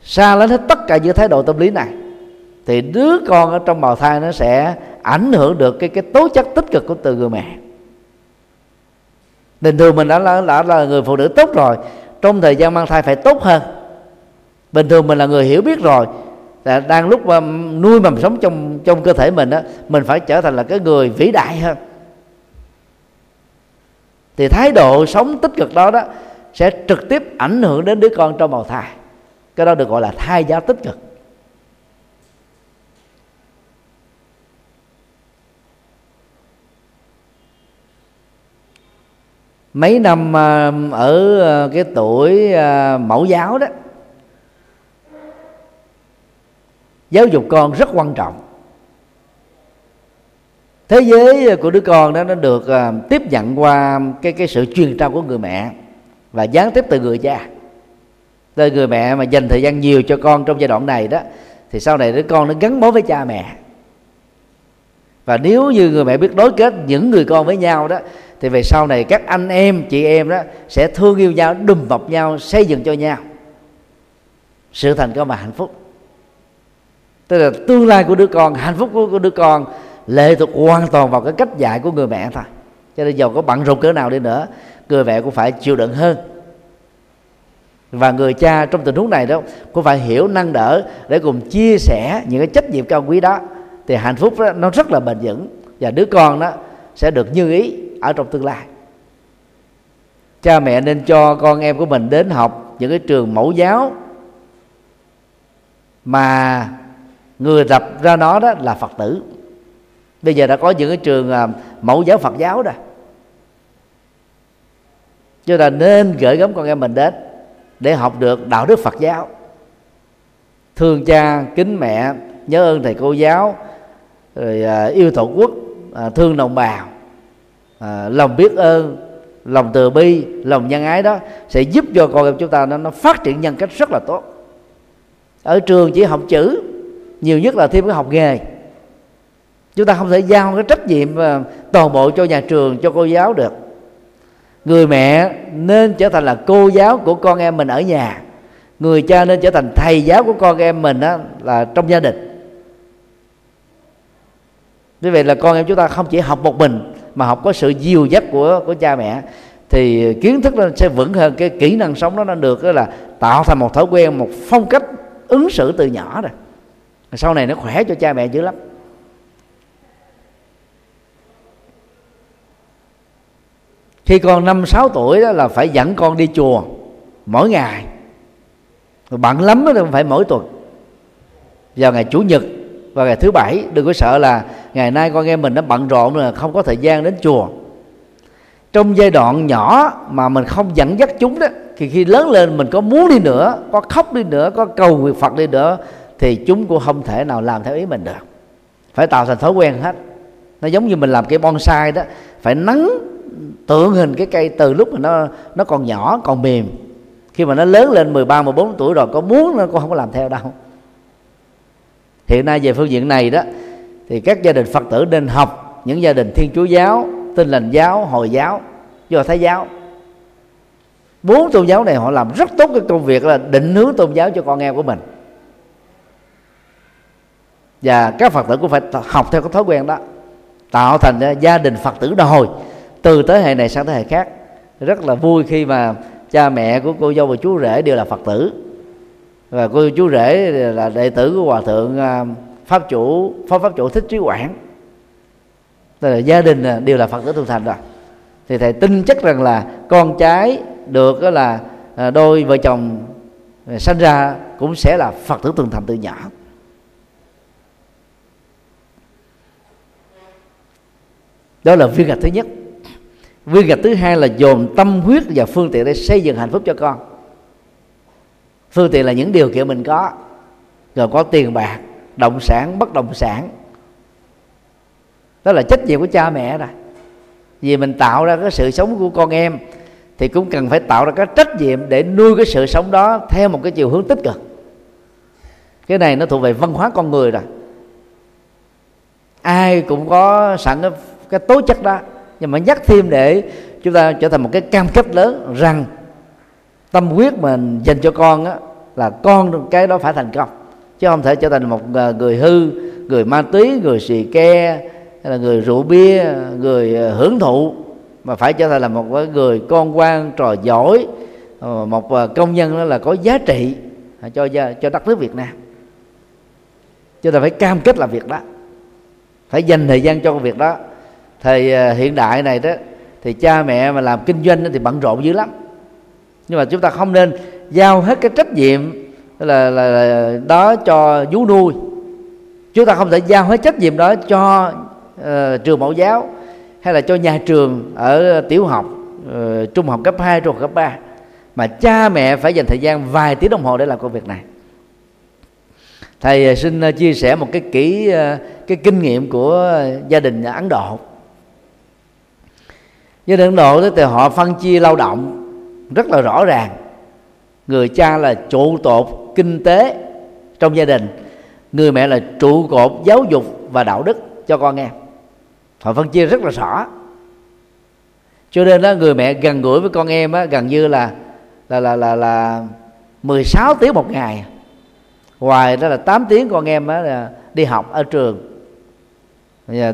Xa lánh hết tất cả những thái độ tâm lý này thì đứa con ở trong bào thai nó sẽ ảnh hưởng được cái cái tố chất tích cực của từ người mẹ. Bình thường mình đã là, đã là người phụ nữ tốt rồi trong thời gian mang thai phải tốt hơn. Bình thường mình là người hiểu biết rồi là đang lúc mà nuôi mầm sống trong trong cơ thể mình đó mình phải trở thành là cái người vĩ đại hơn. Thì thái độ sống tích cực đó đó sẽ trực tiếp ảnh hưởng đến đứa con trong bào thai. Cái đó được gọi là thai giáo tích cực. Mấy năm à, ở à, cái tuổi à, mẫu giáo đó giáo dục con rất quan trọng. Thế giới của đứa con đó, nó được à, tiếp nhận qua cái cái sự truyền trao của người mẹ và gián tiếp từ người cha. Từ người mẹ mà dành thời gian nhiều cho con trong giai đoạn này đó, thì sau này đứa con nó gắn bó với cha mẹ. Và nếu như người mẹ biết đối kết những người con với nhau đó, thì về sau này các anh em, chị em đó sẽ thương yêu nhau, đùm bọc nhau, xây dựng cho nhau. Sự thành công và hạnh phúc tức là tương lai của đứa con hạnh phúc của, của đứa con lệ thuộc hoàn toàn vào cái cách dạy của người mẹ thôi. Cho nên giàu có bận rộn cỡ nào đi nữa người mẹ cũng phải chịu đựng hơn. Và người cha trong tình huống này đó cũng phải hiểu nâng đỡ để cùng chia sẻ những cái trách nhiệm cao quý đó. Thì hạnh phúc đó, nó rất là bền vững. Và đứa con đó sẽ được như ý ở trong tương lai. Cha mẹ nên cho con em của mình đến học những cái trường mẫu giáo mà người lập ra nó đó là phật tử. Bây giờ đã có những cái trường à, mẫu giáo phật giáo rồi. Cho là nên gửi gắm con em mình đến để học được đạo đức phật giáo. Thương cha kính mẹ nhớ ơn thầy cô giáo rồi à, yêu tổ quốc à, thương đồng bào lòng biết ơn lòng từ bi lòng nhân ái đó sẽ giúp cho con em chúng ta nó, nó phát triển nhân cách rất là tốt. Ở trường chỉ học chữ nhiều nhất là thêm cái học nghề. Chúng ta không thể giao cái trách nhiệm à, toàn bộ cho nhà trường, cho cô giáo được. Người mẹ nên trở thành là cô giáo của con em mình ở nhà. Người cha nên trở thành thầy giáo của con em mình đó là trong gia đình. Như vậy là con em chúng ta không chỉ học một mình, mà học có sự dìu dắt của của cha mẹ, thì kiến thức nó sẽ vững hơn, cái kỹ năng sống đó, nó được đó là tạo thành một thói quen, một phong cách ứng xử từ nhỏ rồi sau này nó khỏe cho cha mẹ dữ lắm. Khi con năm, sáu tuổi đó là phải dẫn con đi chùa mỗi ngày. Bận lắm đó phải mỗi tuần. Vào ngày chủ nhật và ngày thứ bảy, đừng có sợ là ngày nay con em mình nó bận rộn rồi, không có thời gian đến chùa. Trong giai đoạn nhỏ mà mình không dẫn dắt chúng đó, thì khi lớn lên mình có muốn đi nữa, có khóc đi nữa, có cầu nguyện phật đi nữa thì chúng cũng không thể nào làm theo ý mình được. Phải tạo thành thói quen hết. Nó giống như mình làm cái bonsai đó, phải nắng, tượng hình cái cây từ lúc mà nó nó còn nhỏ, còn mềm. Khi mà nó lớn lên 13 14 tuổi rồi, có muốn nó cũng không có làm theo đâu. Hiện nay về phương diện này đó, thì các gia đình phật tử nên học những gia đình thiên chúa giáo tin lành giáo, hồi giáo, do thái giáo. Bốn tôn giáo này họ làm rất tốt cái công việc là định hướng tôn giáo cho con em của mình và các phật tử cũng phải học theo cái thói quen đó. Tạo thành ờ, gia đình phật tử đòi từ thế hệ này sang thế hệ khác. Rất là vui khi mà cha mẹ của cô dâu và chú rể đều là phật tử. Và cô chú rể là đệ tử của hòa thượng ờ, pháp chủ pháp pháp chủ thích trí quảng. Tức là gia đình ờ, đều là phật tử tu thành rồi. Thì thầy tin chắc rằng là con trái được đó là đôi vợ chồng sanh ra cũng sẽ là phật tử tu thành từ nhỏ. Đó là viên gạch thứ nhất. Viên gạch thứ hai là dồn tâm huyết và phương tiện để xây dựng hạnh phúc cho con. Phương tiện là những điều kiện mình có. Rồi có tiền bạc động sản bất động sản. Đó là trách nhiệm của cha mẹ rồi. Vì mình tạo ra cái sự sống của con em thì cũng cần phải tạo ra cái trách nhiệm để nuôi cái sự sống đó theo một cái chiều hướng tích cực. Cái này nó thuộc về văn hóa con người rồi. Ai cũng có sẵn cái, cái tố chất đó. Nhưng mà nhắc thêm để chúng ta trở thành một cái cam kết lớn rằng tâm huyết mình dành cho con á, là con cái đó phải thành công. Chứ không thể trở thành một ờ, người hư người ma túy người xì ke hay là người rượu bia người ờ, hưởng thụ mà phải trở thành là một người con quan trò giỏi ờ, một công nhân đó là có giá trị à, cho cho đất nước Việt Nam. Chúng ta phải cam kết làm việc đó. Phải dành thời gian cho công việc đó thời à, hiện đại này đó thì cha mẹ mà làm kinh doanh thì bận rộn dữ lắm. Nhưng mà chúng ta không nên giao hết cái trách nhiệm là, là, là đó cho vú nuôi. Chúng ta không thể giao hết trách nhiệm đó cho uh, trường mẫu giáo hay là cho nhà trường ở tiểu học uh, trung học cấp 2, trung học cấp 3 mà cha mẹ phải dành thời gian vài tiếng đồng hồ để làm công việc này. Thầy xin chia sẻ một cái kỹ cái kinh nghiệm của gia đình Ấn Độ với Ấn Độ thì họ phân chia lao động rất là rõ ràng. Người cha là trụ cột kinh tế trong gia đình người mẹ là trụ cột giáo dục và đạo đức cho con em. Họ phân chia rất là rõ. Cho nên đó người mẹ gần gũi với con em á, gần như là là là là là 16 tiếng một ngày. Ngoài đó là 8 tiếng con em á, là đi học ở trường.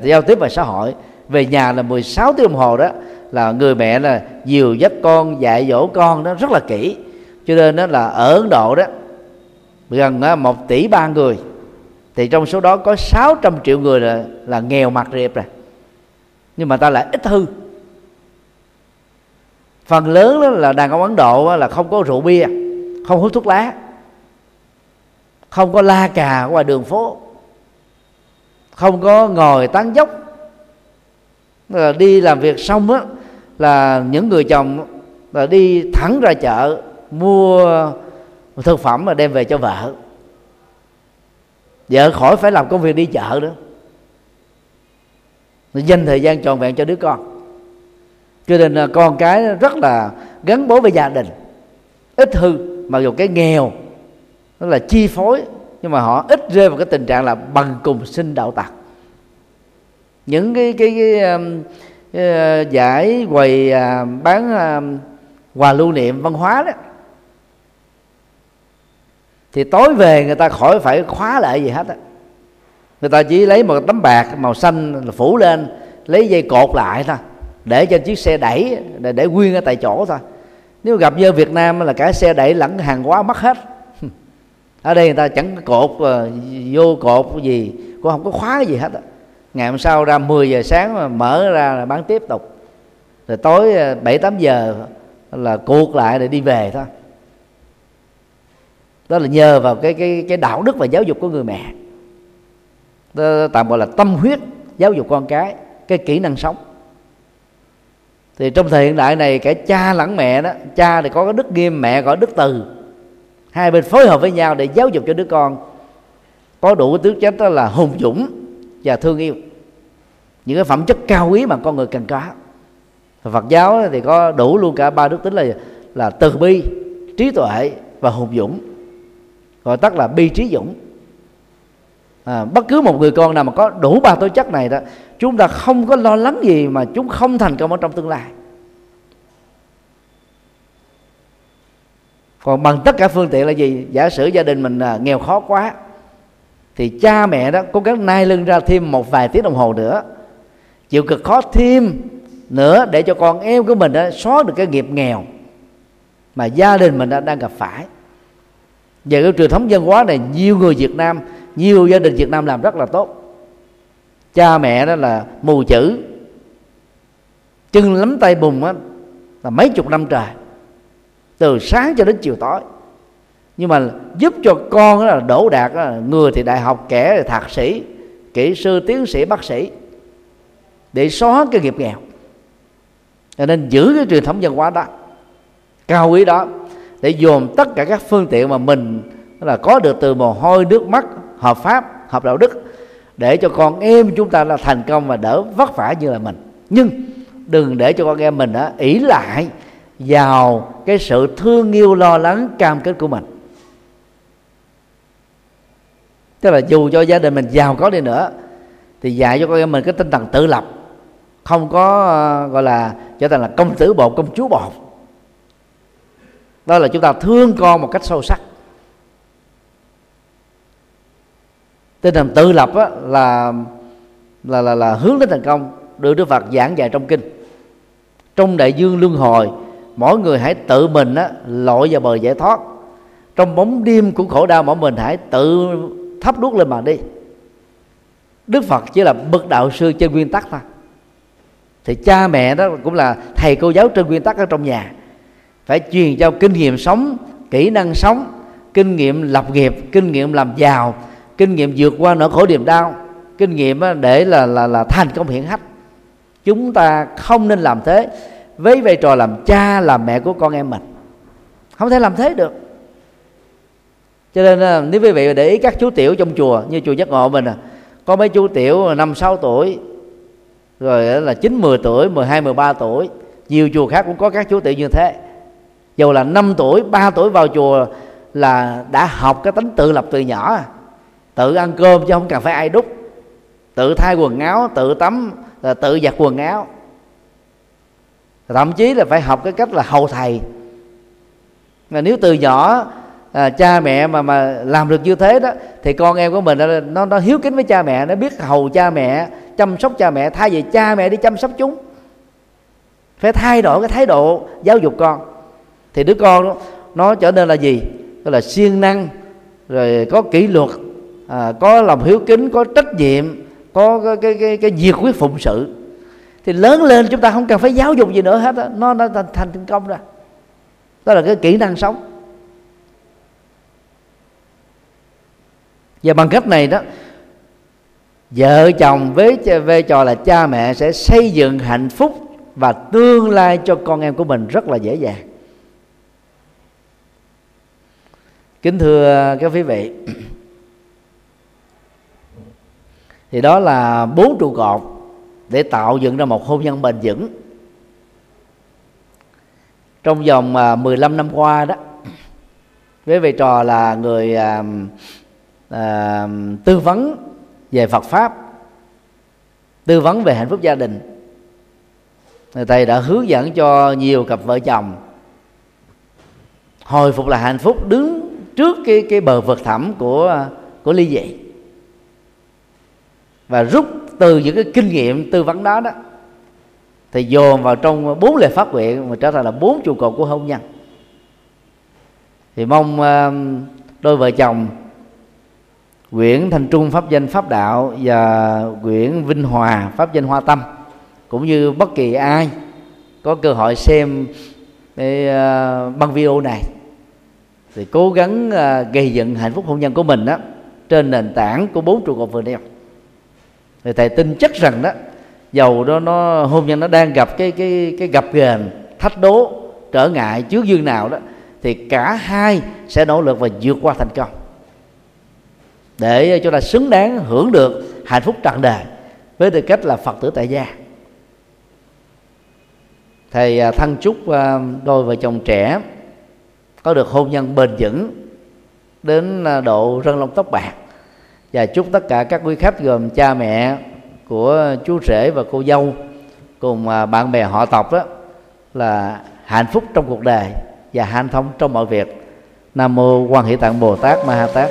Giao tiếp về xã hội về nhà là 16 tiếng đồng hồ đó là người mẹ là dìu dắt con dạy dỗ con đó rất là kỹ. Cho nên đó là ở Ấn Độ đó gần một tỷ ba người. Thì trong số đó có 600 triệu người là, là nghèo mặt riệp rồi. Nhưng mà ta lại ít hư phần lớn đó là đàn ông Ấn Độ là không có rượu bia không hút thuốc lá không có la cà ngoài đường phố không có ngồi tán dốc. Đi làm việc xong á là những người chồng là đi thẳng ra chợ mua thực phẩm mà đem về cho vợ. Vợ khỏi phải làm công việc đi chợ nữa. Dành thời gian trọn vẹn cho đứa con. Cho nên là con cái rất là gắn bó với gia đình. Ít hư mặc dù cái nghèo nó là chi phối nhưng mà họ ít rơi vào cái tình trạng là bằng cùng sinh đạo tặc. Những cái cái, cái, cái, giải quầy à, bán à, quà lưu niệm văn hóa đó. Thì tối về người ta khỏi phải khóa lại gì hết á. Người ta chỉ lấy một tấm bạc màu xanh phủ lên lấy dây cột lại thôi để cho chiếc xe đẩy để, để nguyên ở tại chỗ thôi. Nếu gặp như Việt Nam là cả xe đẩy lẫn hàng hóa mất hết. Ở đây người ta chẳng cột à, vô cột gì cũng không có khóa gì hết á ngày hôm sau ra 10 giờ sáng mà mở ra là bán tiếp tục. Rồi tối ờ, bảy tám giờ là cuộc lại để đi về thôi. Đó là nhờ vào cái cái cái đạo đức và giáo dục của người mẹ. Đó tạm gọi là tâm huyết giáo dục con cái cái kỹ năng sống. Thì trong thời hiện đại này cả cha lẫn mẹ đó cha thì có cái đức nghiêm mẹ có đức từ. Hai bên phối hợp với nhau để giáo dục cho đứa con có đủ cái tứ chất đó là hùng dũng và thương yêu. Những cái phẩm chất cao quý mà con người cần có. Phật giáo thì có đủ luôn cả ba đức tính là là từ bi trí tuệ và hùng dũng gọi tắt là bi trí dũng. À, bất cứ một người con nào mà có đủ ba tố chất này đó chúng ta không có lo lắng gì mà chúng không thành công ở trong tương lai. Còn bằng tất cả phương tiện là gì? Giả sử gia đình mình à, nghèo khó quá thì cha mẹ đó cố gắng nai lưng ra thêm một vài tiếng đồng hồ nữa. Chịu cực khó thêm nữa để cho con em của mình đó xóa được cái nghiệp nghèo mà gia đình mình đã đang gặp phải. Về cái truyền thống văn hóa này nhiều người Việt Nam, nhiều gia đình Việt Nam làm rất là tốt. Cha mẹ đó là mù chữ, chân lắm tay bùn á, là mấy chục năm trời, từ sáng cho đến chiều tối nhưng mà giúp cho con đó là đổ đạt người thì đại học, kẻ thì thạc sĩ, kỹ sư, tiến sĩ, bác sĩ, để xóa cái nghiệp nghèo. Cho nên giữ cái truyền thống văn hóa đó, cao quý đó, để dồn tất cả các phương tiện mà mình là có được từ mồ hôi, nước mắt, hợp pháp, hợp đạo đức, để cho con em chúng ta là thành công và đỡ vất vả như là mình. Nhưng đừng để cho con em mình á ỷ lại vào cái sự thương yêu, lo lắng, cam kết của mình. Tức là dù cho gia đình mình giàu có đi nữa thì dạy cho con em mình cái tinh thần tự lập. Không có uh, gọi là trở thành là công tử bột công chúa bột. Đó là chúng ta thương con một cách sâu sắc. Tinh thần tự lập á, là là là là hướng đến thành công được Đức Phật giảng dạy trong kinh. Trong đại dương luân hồi mỗi người hãy tự mình á, lội vào bờ giải thoát. Trong bóng đêm của khổ đau mỗi mình hãy tự thắp đuốc lên mà đi. Đức Phật chỉ là bậc đạo sư trên nguyên tắc thôi. Thì cha mẹ đó cũng là thầy cô giáo trên nguyên tắc ở trong nhà. Phải truyền cho kinh nghiệm sống, kỹ năng sống, kinh nghiệm lập nghiệp, kinh nghiệm làm giàu, kinh nghiệm vượt qua nỗi khổ niềm đau, kinh nghiệm để là là là thành công hiển hách. Chúng ta không nên làm thế. Với vai trò làm cha, làm mẹ của con em mình, không thể làm thế được cho nên à, nếu quý vị để ý các chú tiểu trong chùa, như chùa giác ngộ mình à có mấy chú tiểu năm, sáu tuổi, rồi là chín, mười tuổi, mười hai, mười ba tuổi, nhiều chùa khác cũng có các chú tiểu như thế. Dù là 5 tuổi 3 tuổi vào chùa là đã học cái tính tự lập từ nhỏ à. tự ăn cơm chứ không cần phải ai đút tự thay quần áo, tự tắm à, tự giặt quần áo. Thậm chí là phải học cái cách là hầu thầy. Mà nếu từ nhỏ à, cha mẹ mà mà làm được như thế đó thì con em của mình nó nó hiếu kính với cha mẹ nó biết hầu cha mẹ chăm sóc cha mẹ. Thay vì cha mẹ đi chăm sóc chúng phải thay đổi cái thái độ giáo dục con. Thì đứa con đó, nó trở nên là gì? Đó là siêng năng rồi có kỷ luật à, có lòng hiếu kính có trách nhiệm có cái cái cái, cái nhiệt huyết phụng sự. Thì lớn lên chúng ta không cần phải giáo dục gì nữa hết đó. nó nó thành thành công rồi đó là cái kỹ năng sống. Và bằng cách này đó, vợ chồng với vai trò là cha mẹ sẽ xây dựng hạnh phúc và tương lai cho con em của mình rất là dễ dàng. Kính thưa các quý vị, thì đó là bốn trụ cột để tạo dựng ra một hôn nhân bền vững. Trong vòng à, 15 năm qua đó với vai trò là người à, à, tư vấn về Phật pháp tư vấn về hạnh phúc gia đình. Thầy đã hướng dẫn cho nhiều cặp vợ chồng hồi phục lại hạnh phúc đứng trước cái cái bờ vực thẳm của của ly dị. Và rút từ những cái kinh nghiệm tư vấn đó đó thì dồn vào trong bốn lời phát nguyện mà trở thành là bốn trụ cột của hôn nhân. Thì mong đôi vợ chồng Quyển Thành Trung pháp danh pháp đạo và Quyển Vinh Hòa pháp danh Hoa Tâm cũng như bất kỳ ai có cơ hội xem cái uh, băng video này thì cố gắng uh, gây dựng hạnh phúc hôn nhân của mình đó trên nền tảng của bốn trụ cột vừa nêu. Thì thầy tin chắc rằng đó dầu đó nó hôn nhân nó đang gặp cái cái cái gặp ghềnh thách đố trở ngại trước dương nào đó thì cả hai sẽ nỗ lực và vượt qua thành công để cho ta xứng đáng hưởng được hạnh phúc trọn đời với tư cách là phật tử tại gia. Thầy à, thân chúc à, đôi vợ chồng trẻ có được hôn nhân bền vững đến à, độ rân lông tóc bạc. Và chúc tất cả các quý khách gồm cha mẹ của chú rể và cô dâu cùng bạn bè họ tộc đó là hạnh phúc trong cuộc đời và hanh thông trong mọi việc. Nam mô quan hệ tạng bồ tát ma ha tát.